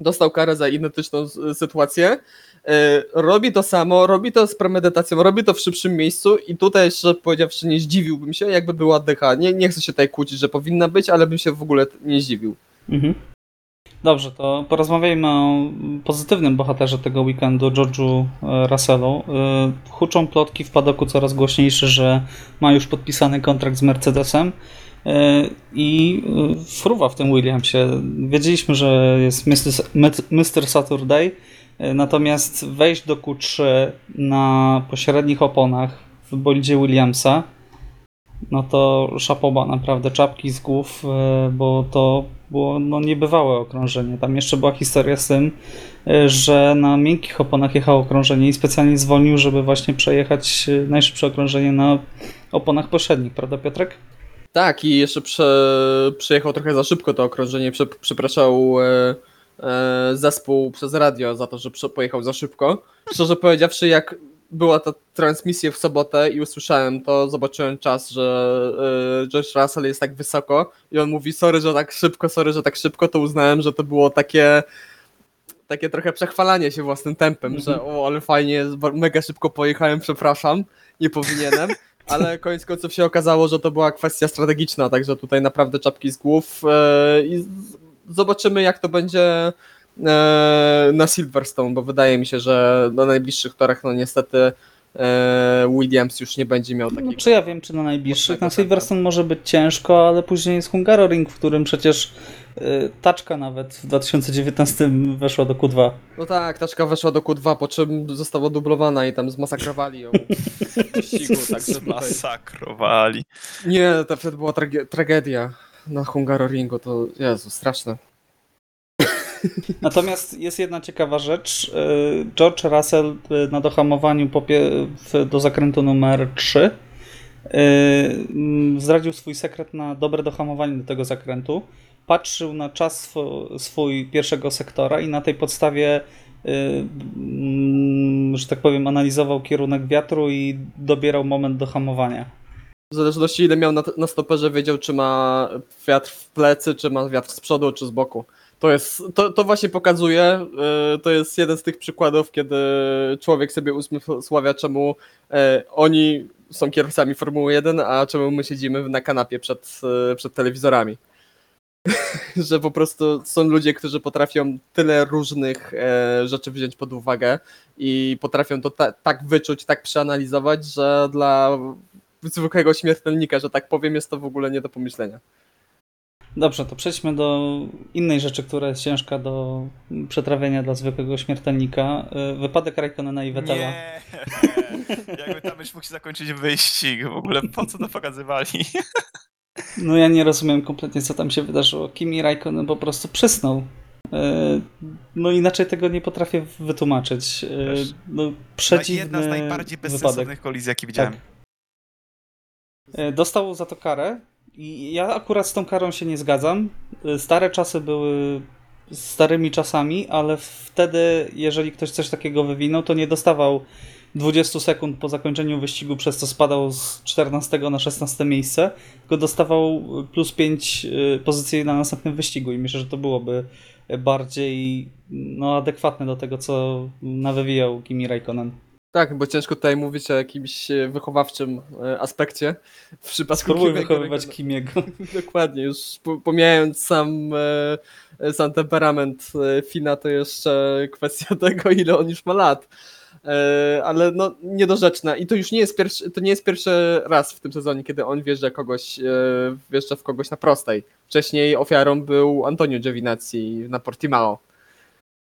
dostał karę za identyczną sytuację. y, robi to samo, robi to z premedytacją, robi to w szybszym miejscu i tutaj, szczerze powiedziawszy, nie zdziwiłbym się, jakby była dycha. Nie, nie chcę się tutaj kłócić, że powinna być, ale bym się w ogóle nie zdziwił. Mhm. Dobrze, to porozmawiajmy o pozytywnym bohaterze tego weekendu, George'u e, Russellu. E, Huczą plotki w padoku coraz głośniejsze, że ma już podpisany kontrakt z Mercedesem e, i e, fruwa w tym Williamsie. Wiedzieliśmy, że jest Mr. Saturday, e, natomiast wejść do Q3 na pośrednich oponach w bolidzie Williamsa no to szapoba, naprawdę czapki z głów, e, bo to było no, niebywałe okrążenie. Tam jeszcze była historia z tym, e, że na miękkich oponach jechał okrążenie i specjalnie zwolnił, żeby właśnie przejechać e, najszybsze okrążenie na oponach pośrednich, prawda Piotrek? Tak, i jeszcze prze, przejechał trochę za szybko to okrążenie, prze, przepraszał e, e, zespół przez radio za to, że prze, pojechał za szybko. Szczerze powiedziawszy, jak była ta transmisja w sobotę i usłyszałem to, zobaczyłem czas, że e, George Russell jest tak wysoko i on mówi sorry, że tak szybko, sorry, że tak szybko, to uznałem, że to było takie takie trochę przechwalanie się własnym tempem, Mhm. że o, ale fajnie, mega szybko pojechałem, przepraszam, nie powinienem, <laughs> ale koniec końców się okazało, że to była kwestia strategiczna, także tutaj naprawdę czapki z głów e, i zobaczymy jak to będzie e, na Silverstone, bo wydaje mi się, że na najbliższych torach no niestety Williams już nie będzie miał No, takiego... czy ja wiem, czy na najbliższych. Na Silverstone może być ciężko, ale później jest Hungaroring, w którym przecież y, taczka nawet w 2019 weszła do Q2. No tak, taczka weszła do Q2, po czym została dublowana i tam zmasakrowali ją <laughs> w wyścigu, także tutaj... Masakrowali. Nie, to wtedy była trage- tragedia na Hungaroringu, to Jezu, straszne. <laughs> Natomiast jest jedna ciekawa rzecz. Y, George Russell y, na dohamowaniu do zakrętu numer 3 y, mm, zdradził swój sekret na dobre dohamowanie do tego zakrętu. Patrzył na czas swój pierwszego sektora i na tej podstawie, że tak powiem, analizował kierunek wiatru i dobierał moment do hamowania. W zależności ile miał na, na stoperze, wiedział czy ma wiatr w plecy, czy ma wiatr z przodu, czy z boku. To, jest, to, to właśnie pokazuje, y, to jest jeden z tych przykładów, kiedy człowiek sobie usławia, czemu y, oni są kierowcami Formuły 1, a czemu my siedzimy na kanapie przed, y, przed telewizorami. <laughs> że po prostu są ludzie, którzy potrafią tyle różnych rzeczy wziąć pod uwagę i potrafią to ta, tak wyczuć, tak przeanalizować, że dla zwykłego śmiertelnika, że tak powiem, jest to w ogóle nie do pomyślenia. Dobrze, to przejdźmy do innej rzeczy, która jest ciężka do przetrawienia dla zwykłego śmiertelnika. Y, Wypadek Raikkonena i Vettela. Nie. <laughs> Jakby tam już mógł się zakończyć wyścig. W ogóle po co to pokazywali? <laughs> No ja nie rozumiem kompletnie, co tam się wydarzyło. Kimi Raikkonen po prostu przysnął. E, No inaczej tego nie potrafię wytłumaczyć. Też. No, przedziwny Jedna z najbardziej wypadek. bezsensownych kolizji, jakie widziałem. E, Dostał za to karę ja akurat z tą karą się nie zgadzam. Stare czasy były starymi czasami, ale wtedy, jeżeli ktoś coś takiego wywinął, to nie dostawał 20 sekund po zakończeniu wyścigu, przez co spadał z 14 na 16 miejsce, tylko dostawał plus 5 pozycji na następnym wyścigu i myślę, że to byłoby bardziej no, adekwatne do tego, co nawywijał Kimi Raikkonen. Tak, bo ciężko tutaj mówić o jakimś e, wychowawczym e, aspekcie. W przypadku Spróbuj Kimiego wychowywać Raikkonena- Kimiego. <laughs> Dokładnie, już po- pomijając sam, e, sam temperament Fina, to jeszcze kwestia <laughs> tego, ile on już ma lat. Ale no, niedorzeczna. I to już nie jest pierwszy, to nie jest pierwszy raz w tym sezonie, kiedy on wjeżdża kogoś, wjeżdża w kogoś na prostej. Wcześniej ofiarą był Antonio Giovinazzi na Portimao.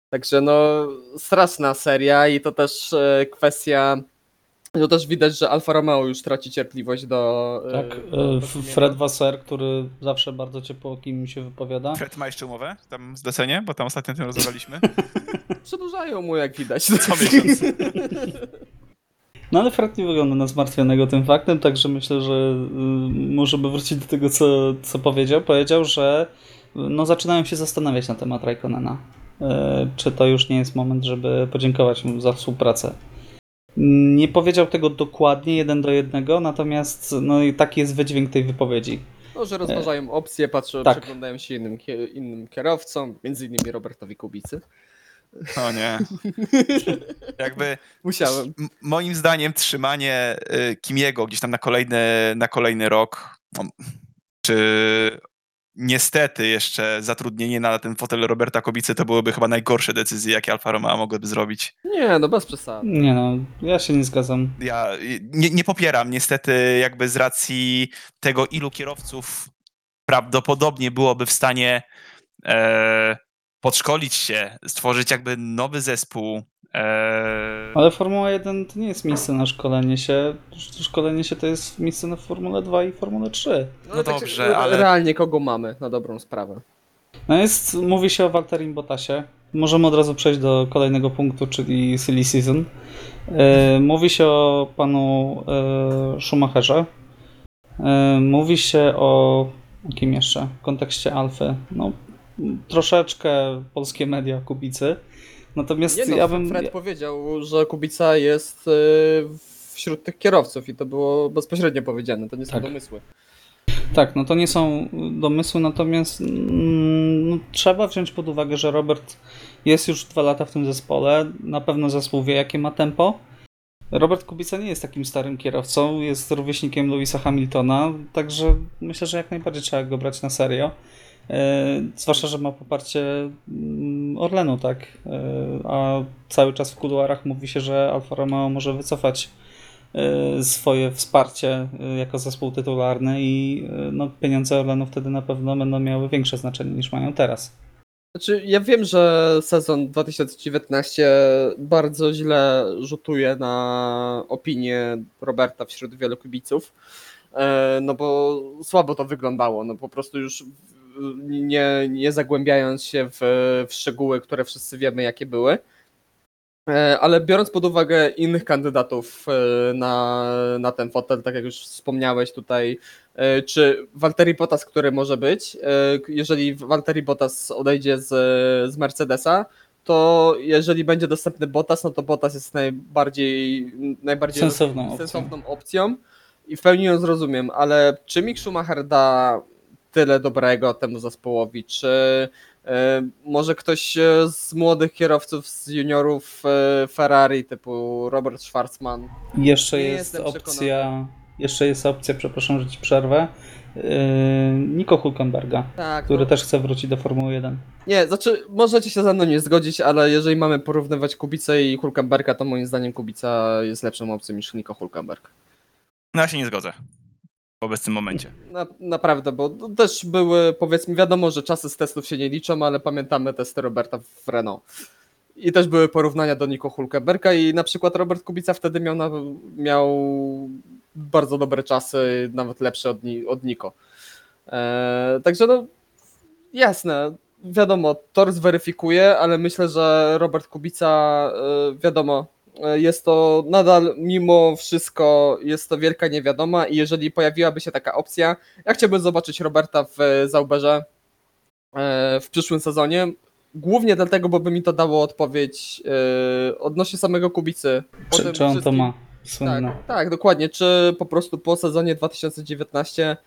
Także no, straszna seria i to też e, kwestia. No też widać, że Alfa Romeo już traci cierpliwość do. e, Tak, do- do e. Fred Wasser, który zawsze bardzo ciepło o kim się wypowiada. Fred ma jeszcze umowę tam zlecenie, bo tam ostatnio tym rozmawialiśmy. <laughs> Przedłużają mu, jak widać. Co <laughs> miesiąc. No ale Fred nie wygląda na zmartwionego tym faktem, także myślę, że y, możemy wrócić do tego, co, co powiedział. Powiedział, że y, no, zaczynają się zastanawiać na temat Raikkonena. Y, czy to już nie jest moment, żeby podziękować mu za współpracę. Nie powiedział tego dokładnie, jeden do jednego, natomiast no, i taki jest wydźwięk tej wypowiedzi. No, że rozważają opcje, patrzą, Tak. przyglądają się innym, innym kierowcom, między innymi Robertowi Kubicy. O nie. <laughs> Jakby Musiałem. moim zdaniem trzymanie y, Kimiego gdzieś tam na kolejny, na kolejny rok, no, czy niestety jeszcze zatrudnienie na ten fotel Roberta Kubicy to byłyby chyba najgorsze decyzje, jakie Alfa Romeo mogłyby zrobić. Nie, no bez przesady. Nie no, ja się nie zgadzam. Ja nie, nie popieram niestety jakby z racji tego, ilu kierowców prawdopodobnie byłoby w stanie e, podszkolić się, stworzyć jakby nowy zespół. E, Ale Formuła 1 to nie jest miejsce na szkolenie się. Szkolenie się to jest miejsce na Formule 2 i Formule 3. No tak dobrze, re- ale- Realnie kogo mamy, na dobrą sprawę. No jest, mówi się o Walterim Bottasie. Możemy od razu przejść do kolejnego punktu, czyli Silly Season. E, mówi się o panu e, Schumacherze. Mówi się o o kim jeszcze? W kontekście Alfy. No, troszeczkę polskie media Kubicy. Natomiast Nie no, ja bym. Fred powiedział, że Kubica jest y, wśród tych kierowców i to było bezpośrednio powiedziane, to nie są Tak. domysły. Tak, no to nie są domysły, natomiast mm, no, trzeba wziąć pod uwagę, że Robert jest już dwa lata w tym zespole. Na pewno zespół wie, jakie ma tempo. Robert Kubica nie jest takim starym kierowcą, jest rówieśnikiem Louisa Hamiltona, także myślę, że jak najbardziej trzeba go brać na serio. E, zwłaszcza, że ma poparcie mm, Orlenu, tak? E, a cały czas w kuluarach mówi się, że Alfa Romeo może wycofać e, swoje wsparcie jako zespół tytularny i no, pieniądze Orlenu wtedy na pewno będą miały większe znaczenie niż mają teraz. Znaczy, ja wiem, że sezon 2019 bardzo źle rzutuje na opinię Roberta wśród wielu kibiców, no bo słabo to wyglądało, no po prostu już nie, nie zagłębiając się w, w szczegóły, które wszyscy wiemy jakie były, E, ale biorąc pod uwagę innych kandydatów e, na, na ten fotel, tak jak już wspomniałeś tutaj, E, Czy Valtteri Bottas, który może być, jeżeli Valtteri Bottas odejdzie z, z Mercedesa, to jeżeli będzie dostępny Bottas, no to Bottas jest najbardziej, najbardziej Sensowną opcją. sensowną opcją. I w pełni ją zrozumiem, ale czy Mick Schumacher da tyle dobrego temu zespołowi, czy e, może ktoś e, z młodych kierowców, z juniorów e, Ferrari typu Robert Schwarzman, Jeszcze jest opcja, jeszcze jest opcja, przepraszam, że ci przerwę, Nico Hulkenberga, tak, który no. też chce wrócić do Formuły 1. Nie, znaczy możecie się ze mną nie zgodzić, ale jeżeli mamy porównywać Kubicę i Hulkenberga, to moim zdaniem Kubica jest lepszą opcją niż Nico Hulkenberg. no ja się nie zgodzę w obecnym momencie. Na, naprawdę, bo też były, powiedzmy, wiadomo, że czasy z testów się nie liczą, ale pamiętamy testy Roberta w Renault. I też były porównania do Nico Hulkenberga i na przykład Robert Kubica wtedy miał, miał bardzo dobre czasy, nawet lepsze od, od Nico. Eee, także no, jasne, wiadomo, Tor zweryfikuje, ale myślę, że Robert Kubica, y, wiadomo, jest to nadal, mimo wszystko, jest to wielka niewiadoma i jeżeli pojawiłaby się taka opcja, ja chciałbym zobaczyć Roberta w Zauberze y, w przyszłym sezonie, głównie dlatego, bo by mi to dało odpowiedź y, odnośnie samego Kubicy. Czy, czy on to ma? Słynne. tak, tak, dokładnie. Czy po prostu po sezonie 2019, e,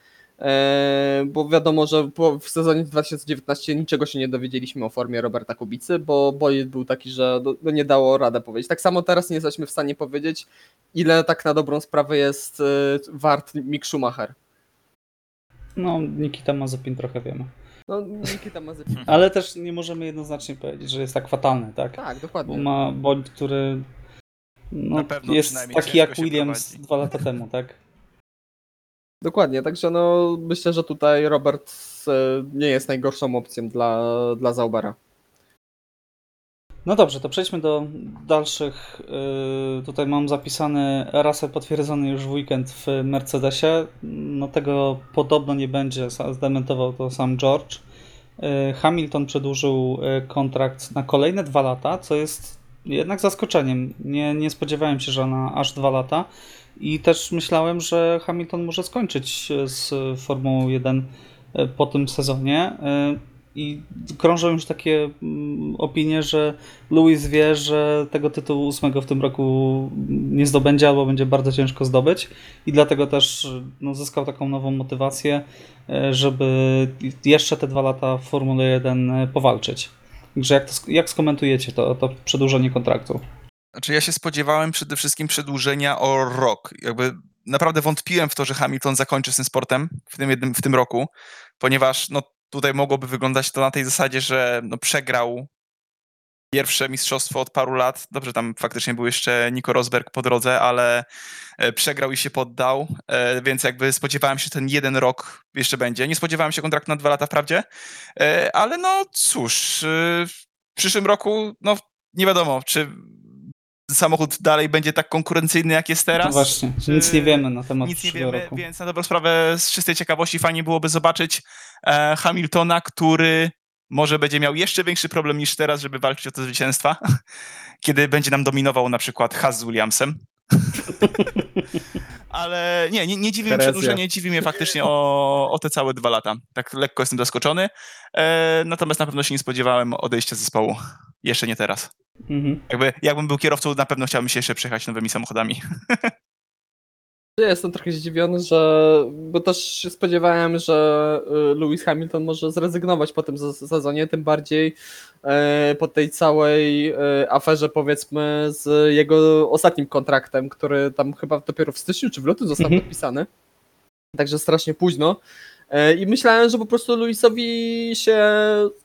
bo wiadomo, że w sezonie 2019 niczego się nie dowiedzieliśmy o formie Roberta Kubicy, bo bolid był taki, że no, no nie dało radę powiedzieć. Tak samo teraz nie jesteśmy w stanie powiedzieć, ile tak na dobrą sprawę jest e, wart Mick Schumacher. No, Nikita Mazepin trochę wiemy. No, Nikita Mazepin. <laughs> Ale też nie możemy jednoznacznie powiedzieć, że jest tak fatalny, tak? Tak, Bo dokładnie. ma bolid, który no, Na pewno jest taki jak Williams prowadzi. dwa lata temu, tak? Dokładnie, także no myślę, że tutaj Robert e, nie jest najgorszą opcją dla, dla Zaubera. No dobrze, to przejdźmy do dalszych. Yy, Tutaj mam zapisany Russell potwierdzony już w weekend w Mercedesie. No tego podobno nie będzie, zdementował to sam George. Yy, Hamilton przedłużył kontrakt na kolejne dwa lata, co jest jednak zaskoczeniem. Nie, nie spodziewałem się, że na aż dwa lata. I też myślałem, że Hamilton może skończyć yy, z Formułą 1 yy, po tym sezonie. Yy, I krążą już takie mm, opinie, że Lewis wie, że tego tytułu ósmego w tym roku nie zdobędzie albo będzie bardzo ciężko zdobyć i dlatego też no, zyskał taką nową motywację, e, żeby jeszcze te dwa lata w Formule 1 powalczyć. Także jak, to, jak skomentujecie to, to przedłużenie kontraktu? Znaczy ja się spodziewałem przede wszystkim przedłużenia o rok. Jakby naprawdę wątpiłem w to, że Hamilton zakończy z tym sportem w tym, jednym, w tym roku, ponieważ no, tutaj mogłoby wyglądać to na tej zasadzie, że no, przegrał pierwsze mistrzostwo od paru lat. Dobrze, tam faktycznie był jeszcze Nico Rosberg po drodze, ale e, przegrał i się poddał, e, więc jakby spodziewałem się, że ten jeden rok jeszcze będzie. Nie spodziewałem się kontraktu na dwa lata wprawdzie, e, ale no cóż, w przyszłym roku no nie wiadomo, czy samochód dalej będzie tak konkurencyjny, jak jest teraz. No właśnie, nic nie wiemy na temat Nic nie wiemy, roku. więc na dobrą sprawę z czystej ciekawości fajnie byłoby zobaczyć e, Hamiltona, który może będzie miał jeszcze większy problem niż teraz, żeby walczyć o te zwycięstwa, <laughs> kiedy będzie nam dominował na przykład Haas z Williamsem. <laughs> Ale nie, nie, nie dziwi mnie przedłużenie, dziwi mnie faktycznie o, o te całe dwa lata. Tak lekko jestem zaskoczony, e, natomiast na pewno się nie spodziewałem odejścia zespołu. Jeszcze nie teraz. Mhm. Jakby, jakbym był kierowcą, na pewno chciałbym się jeszcze przejechać nowymi samochodami. <laughs> Ja jestem trochę zdziwiony, że. Bo też się spodziewałem, że y, Lewis Hamilton może zrezygnować po tym se- sezonie, tym bardziej e, po tej całej e, aferze, powiedzmy, z jego ostatnim kontraktem, który tam chyba dopiero w styczniu czy w lutym został Mhm. podpisany. Także strasznie późno. E, I myślałem, że po prostu Luisowi się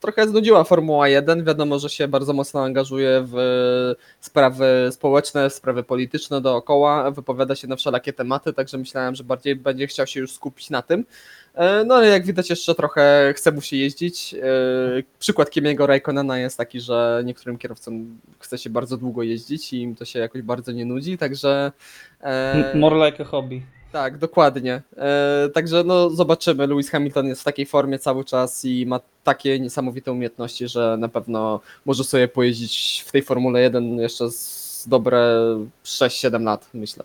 trochę znudziła Formuła 1. Wiadomo, że się bardzo mocno angażuje w sprawy społeczne, w sprawy polityczne dookoła, wypowiada się na wszelakie tematy, także myślałem, że bardziej będzie chciał się już skupić na tym. E, No ale jak widać jeszcze trochę chce mu się jeździć. E, Przykład Kimiego Raikkonena jest taki, że niektórym kierowcom chce się bardzo długo jeździć i im to się jakoś bardzo nie nudzi, także... More like a hobby. Tak, dokładnie. E, także no zobaczymy. Lewis Hamilton jest w takiej formie cały czas i ma takie niesamowite umiejętności, że na pewno może sobie pojeździć w tej Formule 1 jeszcze z dobre 6-7 lat, myślę.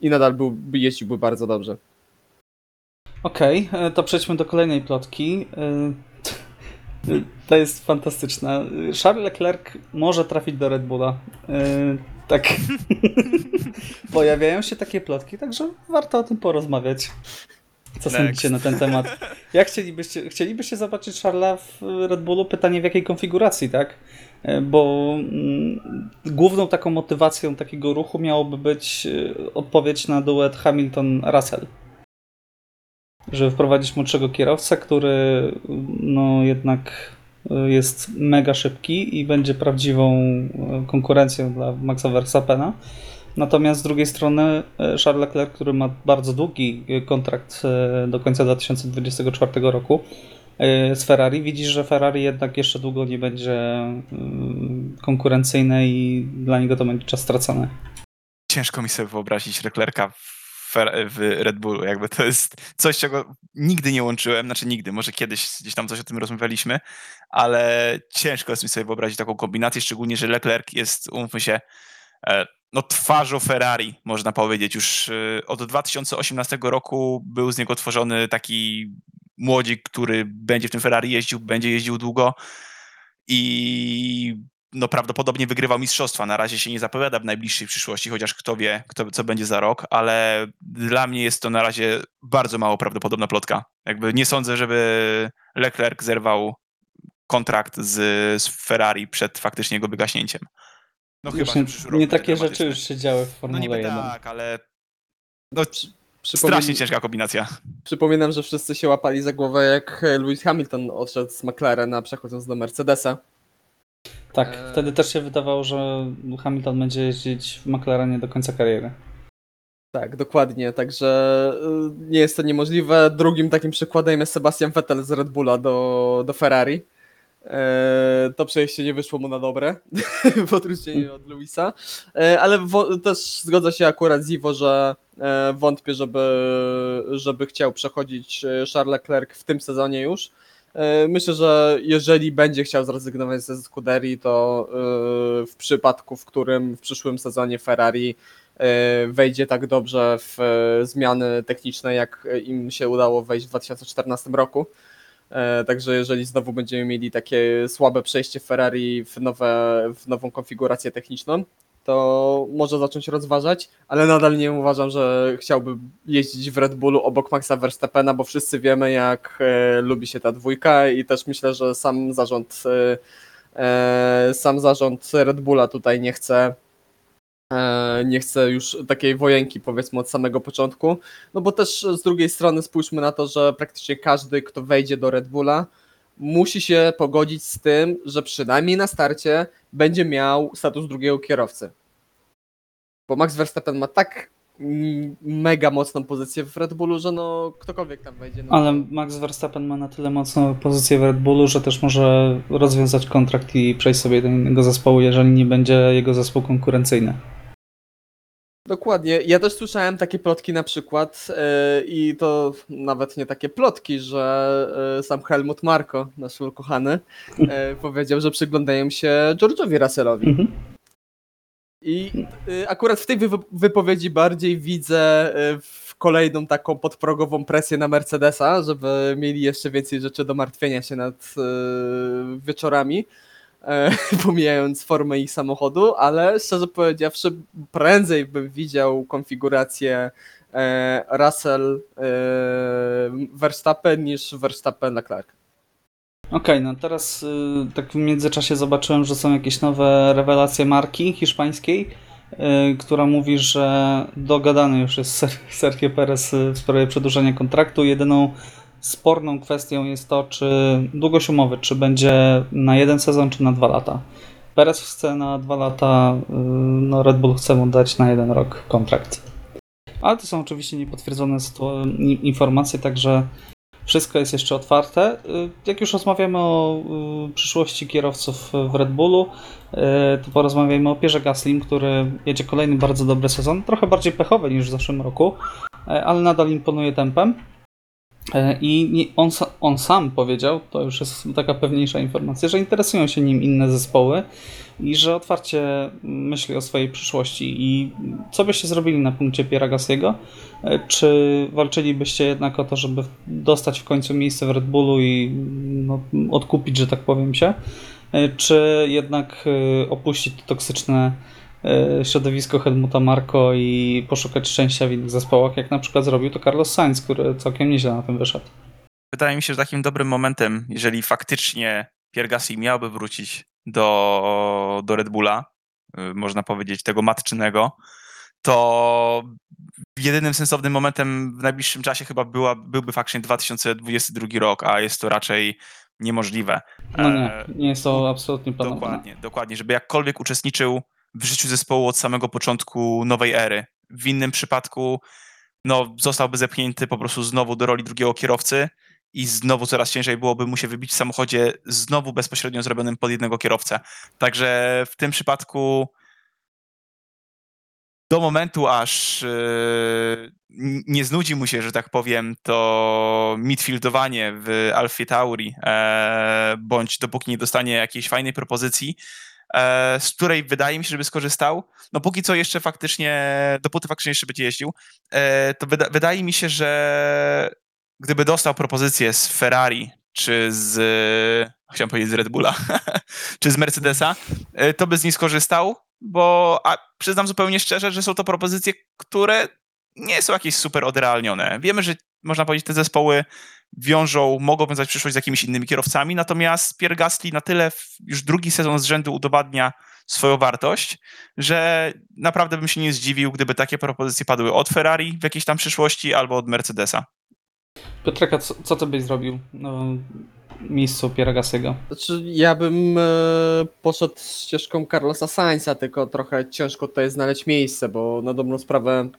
I nadal byłby, jeździłby bardzo dobrze. Okej, e, to przejdźmy do kolejnej plotki. E, To jest fantastyczne. Charles Leclerc może trafić do Red Bulla. Tak. <laughs> Pojawiają się takie plotki, także warto o tym porozmawiać. Co Next. sądzicie na ten temat? Jak chcielibyście, chcielibyście zobaczyć Charlesa w Red Bullu? Pytanie w jakiej konfiguracji, tak? E, Bo mm, główną taką motywacją takiego ruchu miałoby być e, odpowiedź na duet Hamilton-Russell żeby wprowadzić młodszego kierowcę, który no jednak jest mega szybki i będzie prawdziwą y, konkurencją dla Maxa Verstappena. Natomiast z drugiej strony y, Charles Leclerc, który ma bardzo długi y, kontrakt y, do końca 2024 roku y, z Ferrari, widzi, że Ferrari jednak jeszcze długo nie będzie y, konkurencyjne i dla niego to będzie czas stracony. Ciężko mi sobie wyobrazić Leclerca w Red Bullu. Jakby to jest coś, czego nigdy nie łączyłem, znaczy nigdy, może kiedyś gdzieś tam coś o tym rozmawialiśmy, ale ciężko jest mi sobie wyobrazić taką kombinację, szczególnie, że Leclerc jest, umówmy się, e, no twarzą Ferrari, można powiedzieć. Już e, od 2018 roku był z niego tworzony taki młodzik, który będzie w tym Ferrari jeździł, będzie jeździł długo i no prawdopodobnie wygrywał mistrzostwa. Na razie się nie zapowiada w najbliższej przyszłości, chociaż kto wie, kto, co będzie za rok, ale dla mnie jest to na razie bardzo mało prawdopodobna plotka. Jakby nie sądzę, żeby Leclerc zerwał kontrakt z, z Ferrari przed faktycznie jego wygaśnięciem. No Już że nie, nie takie rzeczy już się działy w No Formule niby 1. tak, ale no, Przypomin- strasznie ciężka kombinacja. Przypominam, że wszyscy się łapali za głowę, jak Lewis Hamilton odszedł z McLarena, przechodząc do Mercedesa. Tak, Eee. wtedy też się wydawało, że Hamilton będzie jeździć w McLarenie do końca kariery. Tak, dokładnie, także y, nie jest to niemożliwe. Drugim takim przykładem jest Sebastian Vettel z Red Bulla do, do Ferrari. E, To przejście nie wyszło mu na dobre, <laughs> w odróżnieniu od Luisa, E, ale też zgodzę się akurat z Iwo, że e, wątpię, żeby, żeby chciał przechodzić e, Charles Leclerc w tym sezonie już. E, Myślę, że jeżeli będzie chciał zrezygnować ze Scuderii, to e, w przypadku, w którym w przyszłym sezonie Ferrari e, wejdzie tak dobrze w zmiany techniczne, jak im się udało wejść w 2014 roku. Także jeżeli znowu będziemy mieli takie słabe przejście Ferrari w, nowe, w nową konfigurację techniczną, to może zacząć rozważać, ale nadal nie uważam, że chciałby jeździć w Red Bullu obok Maxa Verstappena, bo wszyscy wiemy, jak e, lubi się ta dwójka i też myślę, że sam zarząd e, e, sam zarząd Red Bulla tutaj nie chce nie chce już takiej wojenki powiedzmy od samego początku, no bo też z drugiej strony spójrzmy na to, że praktycznie każdy, kto wejdzie do Red Bulla, musi się pogodzić z tym, że przynajmniej na starcie będzie miał status drugiego kierowcy. Bo Max Verstappen ma tak mega mocną pozycję w Red Bullu, że no ktokolwiek tam wejdzie. No, Ale Max Verstappen ma na tyle mocną pozycję w Red Bullu, że też może rozwiązać kontrakt i przejść sobie do innego zespołu, jeżeli nie będzie jego zespół konkurencyjny. Dokładnie. Ja też słyszałem takie plotki na przykład yy, i to nawet nie takie plotki, że yy, sam Helmut Marko, nasz ukochany, yy, <laughs> powiedział, że przyglądają się George'owi Russellowi. Mhm. I akurat w tej wy- wypowiedzi bardziej widzę w kolejną taką podprogową presję na Mercedesa, żeby mieli jeszcze więcej rzeczy do martwienia się nad wieczorami, <laughs> pomijając formę ich samochodu, ale szczerze powiedziawszy, prędzej bym widział konfigurację e, Russell e, Verstappen niż Verstappen Leclerc. Okej, no teraz y, tak w międzyczasie zobaczyłem, że są jakieś nowe rewelacje marki hiszpańskiej, y, która mówi, że dogadany już jest Ser- Sergio Perez y, w sprawie przedłużenia kontraktu. Jedyną sporną kwestią jest to, czy długość umowy, czy będzie na jeden sezon, czy na dwa lata. Perez chce na dwa lata, y, no Red Bull chce mu dać na jeden rok kontrakt. Ale to są oczywiście niepotwierdzone informacje, także wszystko jest jeszcze otwarte. Y, Jak już rozmawiamy o y, przyszłości kierowców w Red Bullu, to porozmawiajmy o Pierze Gaslim, który jedzie kolejny bardzo dobry sezon, trochę bardziej pechowy niż w zeszłym roku, ale nadal imponuje tempem. Y, I on, on sam powiedział, to już jest taka pewniejsza informacja, że interesują się nim inne zespoły i że otwarcie myśli o swojej przyszłości. I co byście zrobili na punkcie Piera Gasliego? E, Czy walczylibyście jednak o to, żeby dostać w końcu miejsce w Red Bullu i no, odkupić, że tak powiem się? E, Czy jednak e, opuścić to toksyczne e, środowisko Helmuta Marko i poszukać szczęścia w innych zespołach, jak na przykład zrobił to Carlos Sainz, który całkiem nieźle na tym wyszedł? Wydaje mi się, że takim dobrym momentem, jeżeli faktycznie Pierre Gasly miałby wrócić do, do Red Bulla, y, można powiedzieć tego matczynego, to jedynym sensownym momentem w najbliższym czasie chyba była, byłby faktycznie 2022 rok, a jest to raczej niemożliwe. No nie, E, nie jest to absolutnie planowane. Dokładnie, dokładnie, żeby jakkolwiek uczestniczył w życiu zespołu od samego początku nowej ery. W innym przypadku no, zostałby zepchnięty po prostu znowu do roli drugiego kierowcy i znowu coraz ciężej byłoby mu się wybić w samochodzie znowu bezpośrednio zrobionym pod jednego kierowcę. Także w tym przypadku do momentu, aż n- nie znudzi mu się, że tak powiem, to midfieldowanie w Alfie Tauri, e, bądź dopóki nie dostanie jakiejś fajnej propozycji, z której wydaje mi się, żeby skorzystał. No póki co jeszcze faktycznie, dopóty faktycznie jeszcze będzie jeździł, e, to wyda wydaje mi się, że gdyby dostał propozycję z Ferrari, czy z, chciałem powiedzieć z Red Bulla, <laughs> czy z Mercedesa, e, to by z nich skorzystał, bo a przyznam zupełnie szczerze, że są to propozycje, które nie są jakieś super odrealnione. Wiemy, że można powiedzieć, te zespoły wiążą, mogą wiązać przyszłość z jakimiś innymi kierowcami, natomiast Pierre Gasly na tyle już drugi sezon z rzędu udowadnia swoją wartość, że naprawdę bym się nie zdziwił, gdyby takie propozycje padły od Ferrari w jakiejś tam przyszłości albo od Mercedesa. Piotreka, co, co ty byś zrobił no, w miejscu Piera Gassiego? Znaczy, ja bym e, poszedł ścieżką Carlosa Sainza, tylko trochę ciężko tutaj znaleźć miejsce, bo na dobrą sprawę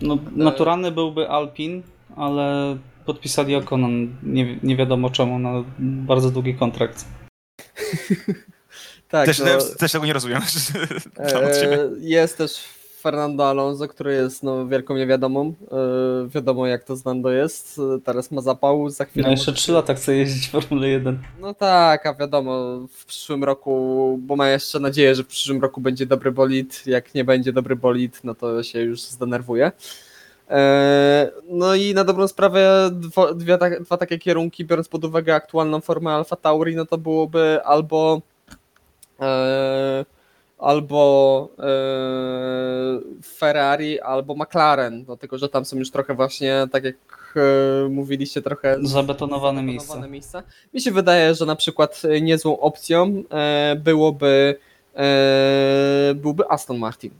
No, naturalny byłby Alpin, ale podpisali Okonon, nie, nie wiadomo czemu, na bardzo długi kontrakt. <laughs> tak, też, no, też tego nie rozumiem. <laughs> E, jest też Fernando Alonso, który jest no, wielką niewiadomą. E, wiadomo jak to z Lando jest. E, Teraz ma zapał, za chwilę. No jeszcze może- 3 lata chce jeździć w Formule 1. No tak, a wiadomo, w przyszłym roku, bo ma jeszcze nadzieję, że w przyszłym roku będzie dobry bolid. Jak nie będzie dobry bolid, no to się już zdenerwuje. E, No i na dobrą sprawę dwa, dwie, dwa takie kierunki, biorąc pod uwagę aktualną formę Alfa Tauri, no to byłoby albo e, albo e, Ferrari, albo McLaren, dlatego że tam są już trochę właśnie, tak jak e, mówiliście, trochę Zabetonowane zabetonowane miejsce. miejsca. Mi się wydaje, że na przykład niezłą opcją byłoby byłby Aston Martin.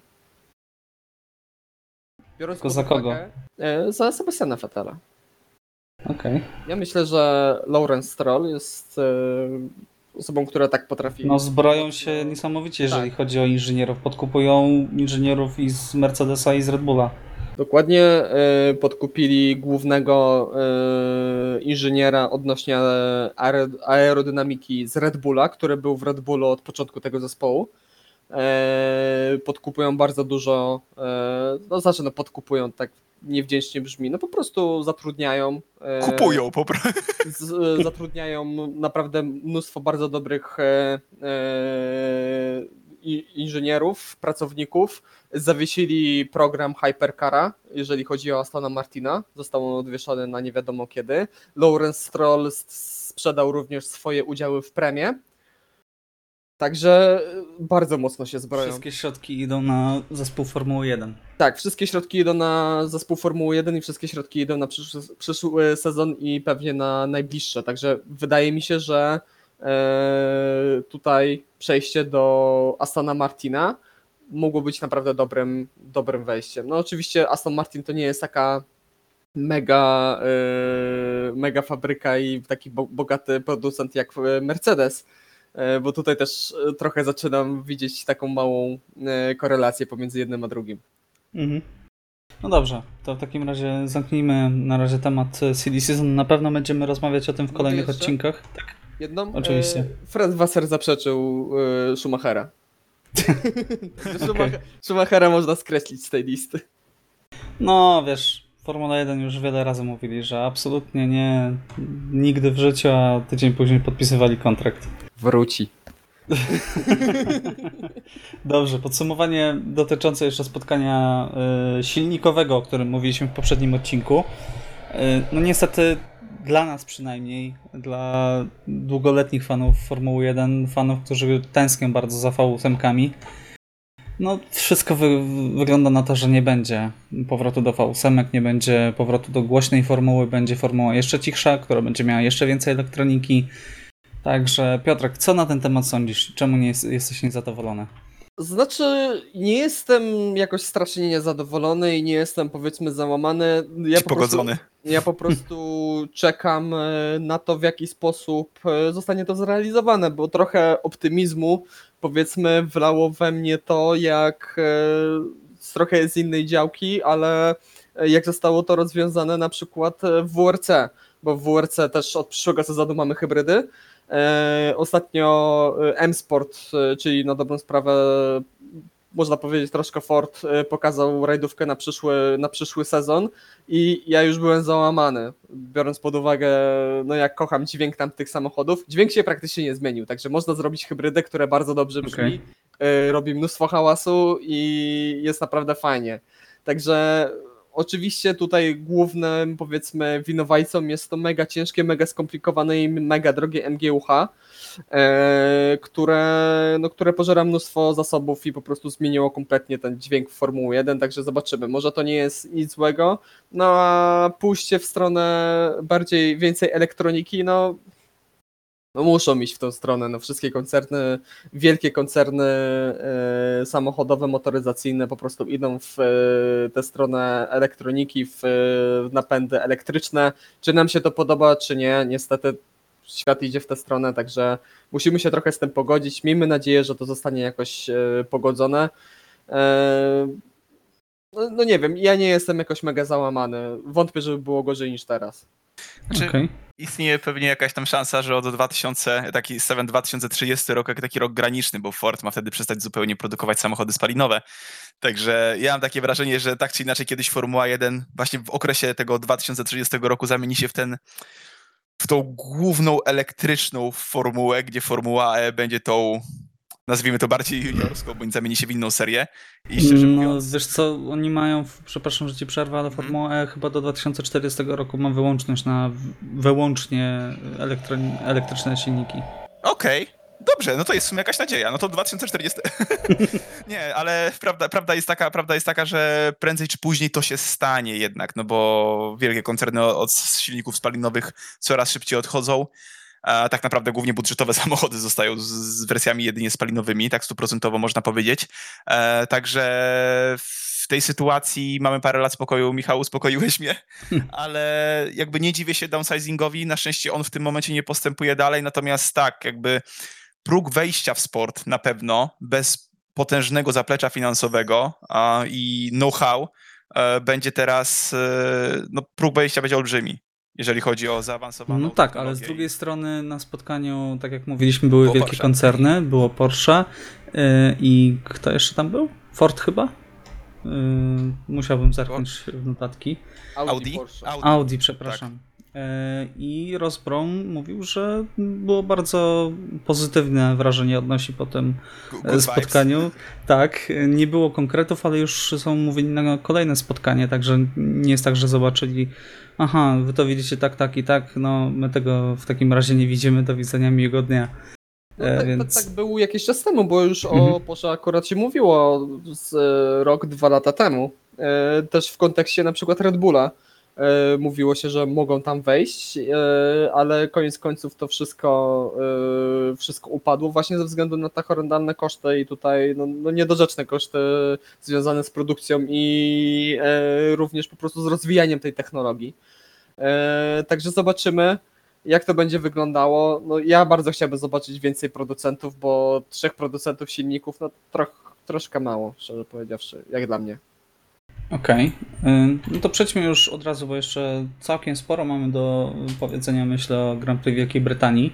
Biorąc Tylko za kogo? uwagę, E, za Sebastiana Vettela. Okej. Ja myślę, że Lawrence Stroll jest e, osobą, która tak potrafi. No zbroją się niesamowicie, jeżeli Tak. chodzi o inżynierów. Podkupują inżynierów i z Mercedesa i z Red Bulla. Dokładnie e, podkupili głównego inżyniera odnośnie aer- aerodynamiki z Red Bulla, który był w Red Bullu od początku tego zespołu. E, Podkupują bardzo dużo, e, no znaczy no podkupują, tak niewdzięcznie brzmi, no po prostu zatrudniają. e, Kupują po prostu. zatrudniają naprawdę mnóstwo bardzo dobrych inżynierów, pracowników. Zawiesili program Hypercara, jeżeli chodzi o Astona Martina. Został on odwieszony na nie wiadomo kiedy. Lawrence Stroll sprzedał również swoje udziały w premie. Także e, bardzo mocno się zbroją. Wszystkie środki idą na zespół Formuły 1. Tak, wszystkie środki idą na zespół Formuły 1 i wszystkie środki idą na przyszły, przyszły sezon i pewnie na najbliższe. Także wydaje mi się, że e, tutaj przejście do Astona Martina mogło być naprawdę dobrym, dobrym wejściem. No oczywiście Aston Martin to nie jest taka mega, e, mega fabryka i taki bo, bogaty producent jak e, Mercedes, bo tutaj też e, trochę zaczynam widzieć taką małą e, korelację pomiędzy jednym a drugim. Mhm. No dobrze, to w takim razie zamknijmy na razie temat e, CD Season. Na pewno będziemy rozmawiać o tym w Mogę kolejnych jeszcze? odcinkach. Tak. Jedną? Oczywiście. E, Fred Wasser zaprzeczył e, Schumachera. <laughs> Schumacher, Schumachera można skreślić z tej listy. No wiesz, Formuła 1 już wiele razy mówili, że absolutnie nie, nigdy w życiu, a tydzień później podpisywali kontrakt. Wróci. <laughs> Dobrze, podsumowanie dotyczące jeszcze spotkania y, silnikowego, o którym mówiliśmy w poprzednim odcinku. Y, no niestety dla nas przynajmniej, dla długoletnich fanów Formuły 1, fanów, którzy tęsknią bardzo za V8, no wszystko wy, wygląda na to, że nie będzie powrotu do V8, nie będzie powrotu do głośnej formuły, będzie formuła jeszcze cichsza, która będzie miała jeszcze więcej elektroniki. Także Piotrek, co na ten temat sądzisz? Czemu nie jest, jesteś niezadowolony? Znaczy, nie jestem jakoś strasznie niezadowolony i nie jestem powiedzmy załamany. Ja Ci pogodzony. Ja po prostu czekam e, na to, w jaki sposób e, zostanie to zrealizowane, bo trochę optymizmu, powiedzmy, wlało we mnie to, jak e, z trochę z innej działki, ale jak zostało to rozwiązane na przykład w WRC, bo w WRC też od przyszłego sezonu mamy hybrydy. E, Ostatnio e, M-Sport, e, czyli na dobrą sprawę można powiedzieć troszkę Ford pokazał rajdówkę na przyszły, na przyszły sezon i ja już byłem załamany, biorąc pod uwagę, no jak kocham dźwięk tam tych samochodów. Dźwięk się praktycznie nie zmienił, także można zrobić hybrydę, które bardzo dobrze brzmi, e, robi mnóstwo hałasu i jest naprawdę fajnie. Także oczywiście tutaj głównym powiedzmy winowajcą jest to mega ciężkie, mega skomplikowane i mega drogie MGUH, e, które, no, które pożera mnóstwo zasobów i po prostu zmieniło kompletnie ten dźwięk w Formuły 1, także zobaczymy. Może to nie jest nic złego, no a pójście w stronę bardziej, więcej elektroniki, no no muszą iść w tą stronę. No wszystkie koncerny, wielkie koncerny e, samochodowe, motoryzacyjne po prostu idą w e, tę stronę elektroniki, w, e, w napędy elektryczne. Czy nam się to podoba, czy nie? Niestety świat idzie w tę stronę, także musimy się trochę z tym pogodzić. Miejmy nadzieję, że to zostanie jakoś pogodzone. No, no nie wiem, ja nie jestem jakoś mega załamany. Wątpię, żeby było gorzej niż teraz. Znaczy, Okej. istnieje pewnie jakaś tam szansa, że od 2000, taki 7 2030 rok, jak taki rok graniczny, bo Ford ma wtedy przestać zupełnie produkować samochody spalinowe. Także ja mam takie wrażenie, że tak czy inaczej kiedyś Formuła 1 właśnie w okresie tego 2030 roku zamieni się w ten w tą główną elektryczną formułę, gdzie Formuła E będzie tą nazwijmy to bardziej juniorską, bądź zamieni się w inną serię. I szczerze No mówiąc, wiesz co, oni mają, przepraszam, że ci przerwę, ale Formuła E chyba do 2040 roku ma wyłączność na wyłącznie elektro- elektryczne silniki. Okej, dobrze, no to jest w sumie jakaś nadzieja. No to 2040. <laughs> nie, ale prawda, prawda, jest taka, prawda jest taka, że prędzej czy później to się stanie jednak, no bo wielkie koncerny od silników spalinowych coraz szybciej odchodzą. A tak naprawdę głównie budżetowe <laughs> samochody zostają z, z wersjami jedynie spalinowymi, tak stuprocentowo można powiedzieć. E, także w tej sytuacji mamy parę lat spokoju. Michał, uspokoiłeś mnie, <laughs> ale jakby nie dziwię się downsizingowi. Na szczęście on w tym momencie nie postępuje dalej, natomiast tak, jakby próg wejścia w sport na pewno bez potężnego zaplecza finansowego a, i know-how e, będzie teraz, e, no próg wejścia będzie olbrzymi, jeżeli chodzi o zaawansowaną No tak, ale z drugiej strony na spotkaniu, tak jak mówiliśmy, były Było wielkie Porsche. koncerny, było Porsche yy, i kto jeszcze tam był? Ford chyba? Yy, musiałbym zerknąć w notatki. Audi? Porsche. Audi. Audi, przepraszam. Yy, I Ross Brown mówił, że było bardzo pozytywne wrażenie odnosi po tym Good e, vibes. spotkaniu. Tak, e, nie było konkretów, ale już są mówili na kolejne spotkanie, także nie jest tak, że zobaczyli aha, wy to widzicie tak, tak i tak, no my tego w takim razie nie widzimy, do widzenia miłego dnia. No, E, tak, więc- tak, tak było jakiś czas temu, bo już Mhm. o Porsche akurat się mówiło z e, rok, dwa lata temu. E, Też w kontekście na przykład Red Bulla. E, Mówiło się, że mogą tam wejść, e, ale koniec końców to wszystko, e, wszystko upadło właśnie ze względu na te horrendalne koszty i tutaj no, no niedorzeczne koszty związane z produkcją i również po prostu z rozwijaniem tej technologii. Także zobaczymy jak to będzie wyglądało. No, ja bardzo chciałbym zobaczyć więcej producentów, bo trzech producentów silników, no troch, troszkę mało, szczerze powiedziawszy, jak dla mnie. Okej, y, no to przejdźmy już od razu, bo jeszcze całkiem sporo mamy do powiedzenia, myślę, o Grand Prix Wielkiej Brytanii,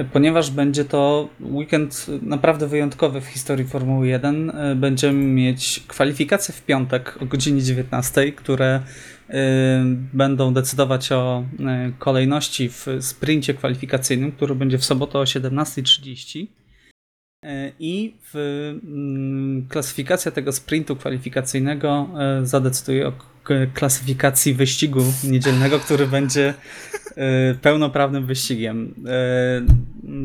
Y, ponieważ będzie to weekend naprawdę wyjątkowy w historii Formuły 1. Y, Będziemy mieć kwalifikacje w piątek o godzinie 19, które y, będą decydować o kolejności w sprincie kwalifikacyjnym, który będzie w sobotę o 17.30. E, I w mm, klasyfikacja tego sprintu kwalifikacyjnego e, zadecyduje o klasyfikacji wyścigu niedzielnego, który będzie e, pełnoprawnym wyścigiem.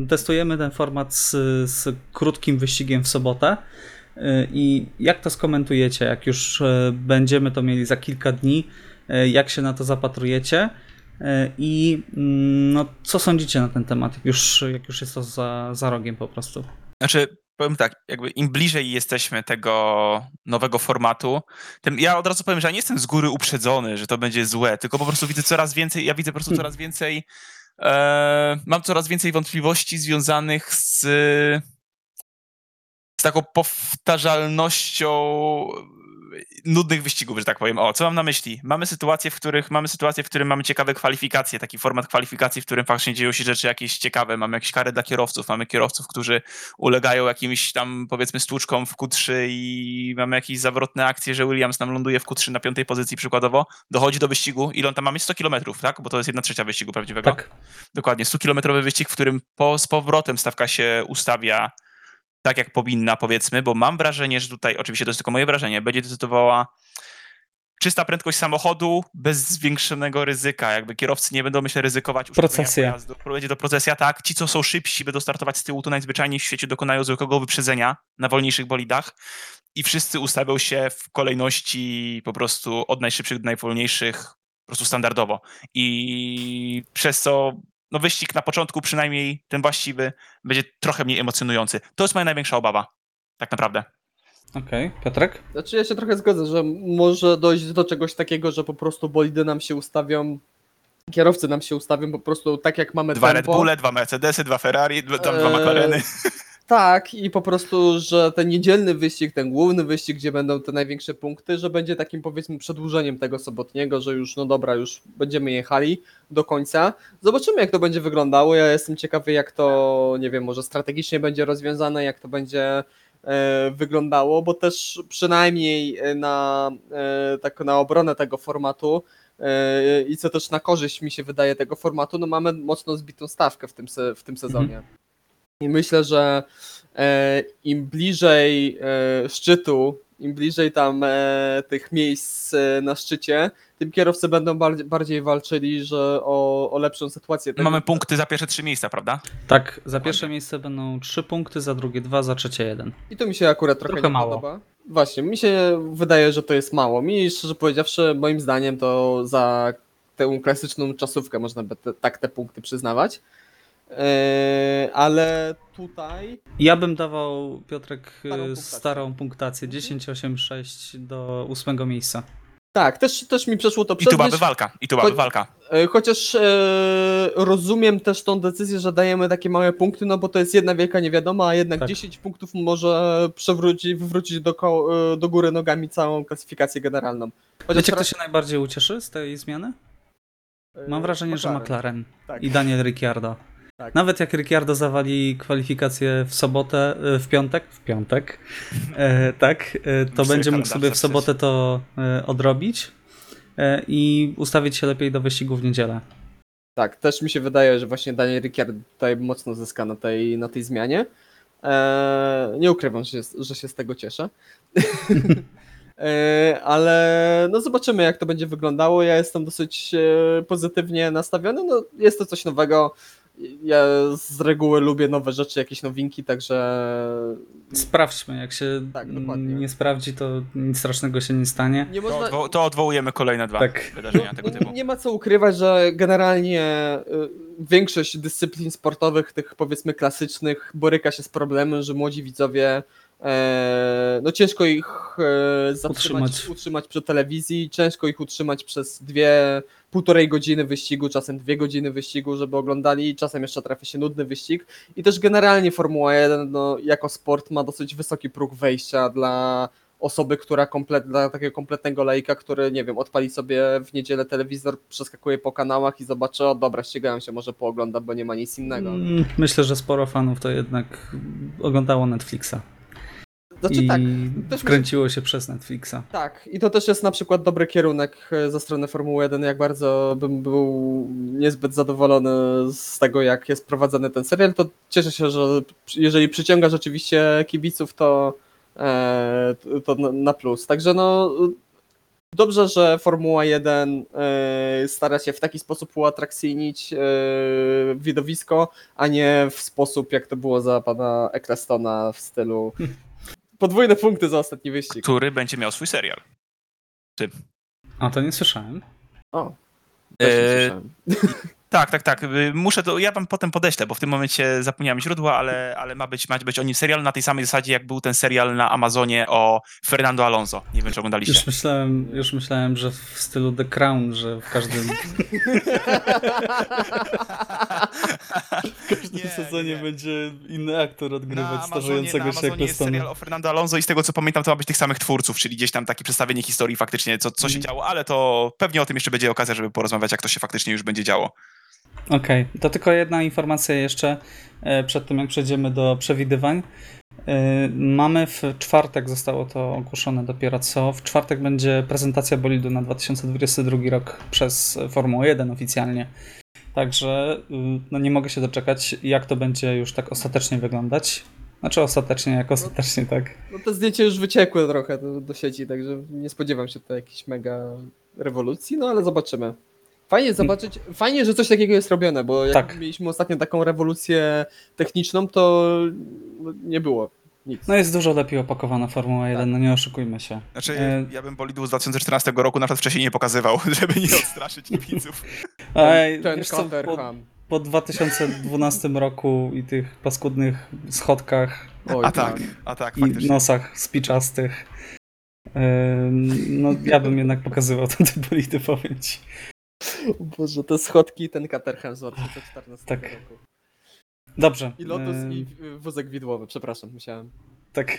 Testujemy ten format z, z krótkim wyścigiem w sobotę. I jak to skomentujecie, jak już będziemy to mieli za kilka dni, jak się na to zapatrujecie? I mm, no, co sądzicie na ten temat, już, jak już jest to za, za rogiem po prostu? Znaczy, powiem tak, jakby im bliżej jesteśmy tego nowego formatu, tym ja od razu powiem, że ja nie jestem z góry uprzedzony, że to będzie złe, tylko po prostu widzę coraz więcej, ja widzę po prostu coraz więcej, e, mam coraz więcej wątpliwości związanych z, z taką powtarzalnością nudnych wyścigów, że tak powiem. O, co mam na myśli? Mamy sytuacje, w których mamy sytuacje, w którym mamy ciekawe kwalifikacje, taki format kwalifikacji, w którym faktycznie dzieją się rzeczy jakieś ciekawe. Mamy jakieś kary dla kierowców, mamy kierowców, którzy ulegają jakimś tam powiedzmy stłuczkom w Q3 i mamy jakieś zawrotne akcje, że Williams nam ląduje w Q3 na piątej pozycji przykładowo. Dochodzi do wyścigu. Ile on tam mamy? 100 km, tak? Bo to jest jedna trzecia wyścigu prawdziwego. Tak. Dokładnie, 100-kilometrowy wyścig, w którym po, z powrotem stawka się ustawia tak, jak powinna, powiedzmy, bo mam wrażenie, że tutaj, oczywiście to jest tylko moje wrażenie, będzie decydowała czysta prędkość samochodu bez zwiększonego ryzyka. Jakby kierowcy nie będą, myślę, ryzykować Procesja. pojazdu. Będzie to procesja, tak. Ci, co są szybsi, będą startować z tyłu, to najzwyczajniej w świecie dokonają zwykłego wyprzedzenia na wolniejszych bolidach i wszyscy ustawią się w kolejności po prostu od najszybszych do najwolniejszych po prostu standardowo. I przez co no wyścig na początku przynajmniej ten właściwy będzie trochę mniej emocjonujący. To jest moja największa obawa. Tak naprawdę. Okej, Piotrek? Znaczy ja się trochę zgodzę, że może dojść do czegoś takiego, że po prostu bolidy nam się ustawią, kierowcy nam się ustawią po prostu tak jak mamy Dwa Red tempo. Bulle, dwa Mercedesy, dwa Ferrari, dwa- tam dwa Eee, McLareny. Tak, i po prostu, że ten niedzielny wyścig, ten główny wyścig, gdzie będą te największe punkty, że będzie takim powiedzmy przedłużeniem tego sobotniego, że już no dobra, już będziemy jechali do końca. Zobaczymy jak to będzie wyglądało. Ja jestem ciekawy jak to, nie wiem, może strategicznie będzie rozwiązane, jak to będzie e, wyglądało, bo też przynajmniej e, na e, tak na obronę tego formatu i co też na korzyść mi się wydaje tego formatu, no mamy mocno zbitą stawkę w tym, se, w tym sezonie. I myślę, że e, im bliżej e, szczytu, im bliżej tam e, tych miejsc e, na szczycie, tym kierowcy będą bardziej, bardziej walczyli że o, o lepszą sytuację. Tak- Mamy punkty za pierwsze trzy miejsca, prawda? Tak, za pierwsze miejsce będą 3 punkty, za drugie 2, za trzecie 1. I to mi się akurat trochę, Trochę nie mało. podoba. Właśnie, mi się wydaje, że to jest mało. Mi szczerze powiedziawszy, moim zdaniem to za tę klasyczną czasówkę można by te, tak te punkty przyznawać. E, ale tutaj Ja bym dawał, Piotrek, y, Starą punktację. starą punktację 10, 8, 6 do ósmego miejsca. tak, też, też mi przeszło to I przez tu byłaby walka. I tu byłaby walka. E, Chociaż e, rozumiem też tą decyzję, że dajemy takie małe punkty, no bo to jest jedna wielka niewiadoma, a jednak Tak. 10 punktów może przewrócić, wywrócić do, ko- e, do góry nogami całą klasyfikację generalną. Chociaż Wiecie, kto się najbardziej ucieszy z tej zmiany? e, Mam wrażenie, że McLaren Tak. i Daniel Ricciardo. Tak. Nawet jak Ricciardo zawali kwalifikację w sobotę, y, w piątek, w piątek, e, tak, e, to będzie mógł sobie w sobotę to e, odrobić e, i ustawić się lepiej do wyścigu w niedzielę. Tak, też mi się wydaje, że właśnie Daniel Ricciardo tutaj mocno zyska na tej, na tej zmianie. Nie ukrywam, że, się- że się z tego cieszę. <laughs> Ale no zobaczymy, jak to będzie wyglądało. Ja jestem dosyć e, pozytywnie nastawiony. No, jest to coś nowego. Ja z reguły lubię nowe rzeczy, jakieś nowinki, także Sprawdźmy, jak się Tak, dokładnie. nie sprawdzi, to nic strasznego się nie stanie. nie To, można, odwo- to odwołujemy kolejne dwa Tak. wydarzenia tego No, typu. Nie ma co ukrywać, że generalnie y, większość dyscyplin sportowych, tych powiedzmy klasycznych, boryka się z problemem, że młodzi widzowie no ciężko ich e, zatrzymać, Utrzymać. utrzymać. przy telewizji, ciężko ich utrzymać przez dwie, półtorej godziny wyścigu, czasem dwie godziny wyścigu, żeby oglądali, czasem jeszcze trafia się nudny wyścig i też generalnie Formuła 1 no, jako sport ma dosyć wysoki próg wejścia dla osoby, która komplet, dla takiego kompletnego lejka, który, nie wiem, odpali sobie w niedzielę telewizor, przeskakuje po kanałach i zobaczy, o dobra, ścigają się, może pooglądam, bo nie ma nic innego. Mm, Myślę, że sporo fanów to jednak oglądało Netflixa Znaczy i tak, wkręciło się przez Netflixa. tak. I to też jest na przykład dobry kierunek e, ze strony Formuły 1, jak bardzo bym był niezbyt zadowolony z tego, jak jest prowadzony ten serial, to cieszę się, że jeżeli przyciąga rzeczywiście kibiców, to, e, to na- plus. Także no, dobrze, że Formuła 1 e, stara się w taki sposób uatrakcyjnić widowisko, a nie w sposób, jak to było za pana Ecclestona w stylu <laughs> podwójne punkty za ostatni wyścig. Który będzie miał swój serial. A to nie słyszałem. O, też nie Eee, słyszałem. Tak, tak, tak. Y, Muszę to, ja wam potem podeślę, bo w tym momencie zapomniałem źródła, ale, ale ma, być, ma być o nim serial na tej samej zasadzie, jak był ten serial na Amazonie o Fernando Alonso. Nie wiem, czy oglądaliście. Już myślałem, już myślałem, że w stylu The Crown, że w każdym <laughs> W każdym Nie, sezonie. Amazonie nie. będzie inny aktor Na odgrywać Amazonie, na starzejącego się Amazonie jest serial o Fernando Alonso i z tego co pamiętam to ma być tych samych twórców, czyli gdzieś tam takie przedstawienie historii faktycznie, co, co się Mhm. działo, ale to pewnie o tym jeszcze będzie okazja, żeby porozmawiać, jak to się faktycznie już będzie działo. Okej, to tylko jedna informacja jeszcze e, przed tym, jak przejdziemy do przewidywań. E, Mamy w czwartek, zostało to ogłoszone dopiero co, w czwartek będzie prezentacja bolidu na 2022 rok przez Formułę 1 oficjalnie. Także y, no nie mogę się doczekać, jak to będzie już tak ostatecznie wyglądać. Znaczy ostatecznie, jak ostatecznie, tak. No te zdjęcia już wyciekły trochę do, do sieci, także nie spodziewam się tutaj jakiejś mega rewolucji, no ale zobaczymy. Fajnie zobaczyć, fajnie, że coś takiego jest robione, bo jak Tak. mieliśmy ostatnio taką rewolucję techniczną, to no, nie było nic. No jest dużo lepiej opakowana Formuła 1, no nie oszukujmy się. Znaczy, E, ja bym bolidu z 2014 roku na przykład wcześniej nie pokazywał, <laughs> żeby nie odstraszyć widzów. Ej, ten wiesz co, po, po 2012 roku i tych paskudnych schodkach Oj, A tak, a tak, i nosach spiczastych, no ja bym jednak pokazywał <laughs> te bolidy, powiem ci. Boże, te schodki i ten Caterham z 2014 Tak. roku. Dobrze. I Lotus ym, i wózek widłowy, przepraszam, musiałem. Tak. <laughs>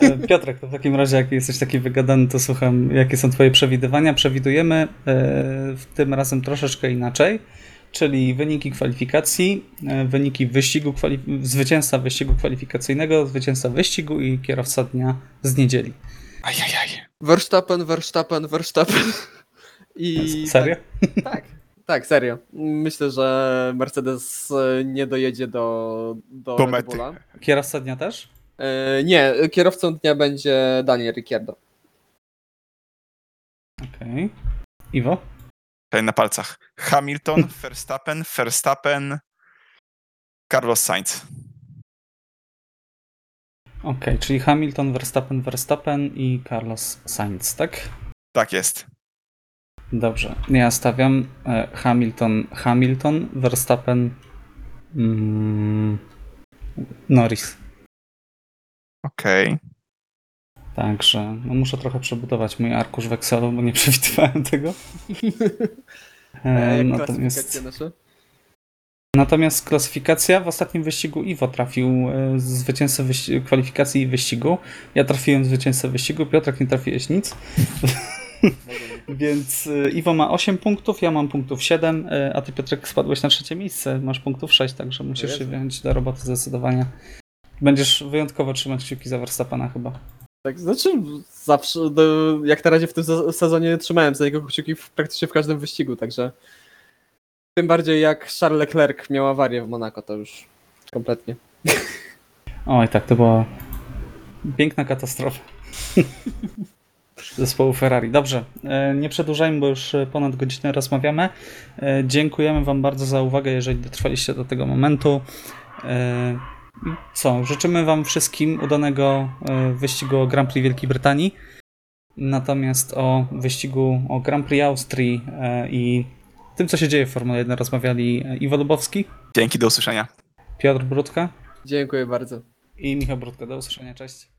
E, Piotrek, to w takim razie, jak jesteś taki wygadany, to słucham, jakie są twoje przewidywania. Przewidujemy e, w tym razem troszeczkę inaczej, czyli wyniki kwalifikacji, e, wyniki wyścigu, kwalif- zwycięzca wyścigu kwalifikacyjnego, zwycięzca wyścigu i kierowca dnia z niedzieli. Ajajaj. Verstappen, Verstappen, Verstappen. I Serio? Tak, tak, tak, serio. Myślę, że Mercedes e, nie dojedzie do, do, Do Red mety. Bulla. Kierowca dnia też? E, nie, kierowcą dnia będzie Daniel Ricciardo. Okej. Iwo? Tutaj na palcach. Hamilton, <laughs> Verstappen, Verstappen, Carlos Sainz. Okej, czyli Hamilton, Verstappen, Verstappen i Carlos Sainz, tak? Tak jest. Dobrze. Ja stawiam e, Hamilton, Hamilton, Verstappen, mm, Norris. Okej. Także no muszę trochę przebudować mój arkusz w Excelu, bo nie <laughs> przewidywałem tego. <laughs> E, E, natomiast, nasze? natomiast klasyfikacja w ostatnim wyścigu Iwo trafił e, zwycięzcę wyści- kwalifikacji i wyścigu. Ja trafiłem zwycięzcę wyścigu, Piotrek nie trafiłeś nic. <laughs> <laughs> Więc y, Iwo ma 8 punktów, ja mam punktów 7, y, a ty Piotrek spadłeś na trzecie miejsce, masz punktów 6, także musisz się wziąć do roboty zdecydowanie. Będziesz wyjątkowo trzymać kciuki za Verstappena chyba. Tak, znaczy zawsze, jak na razie w tym se- sezonie trzymałem za niego kciuki w, praktycznie w każdym wyścigu, także tym bardziej jak Charles Leclerc miał awarię w Monako, to już kompletnie. <laughs> Oj, tak, to była piękna katastrofa. <laughs> Zespołu Ferrari. Dobrze, e, nie przedłużajmy, bo już e, ponad godzinę rozmawiamy. E, Dziękujemy Wam bardzo za uwagę, jeżeli dotrwaliście do tego momentu. Co, życzymy Wam wszystkim udanego wyścigu o Grand Prix Wielkiej Brytanii. Natomiast o wyścigu o Grand Prix Austrii i tym, co się dzieje w Formule 1 rozmawiali Iwo Lubowski, Dzięki, do usłyszenia. Piotr Brudka Dziękuję bardzo. i Michał Brudka. Do usłyszenia, cześć.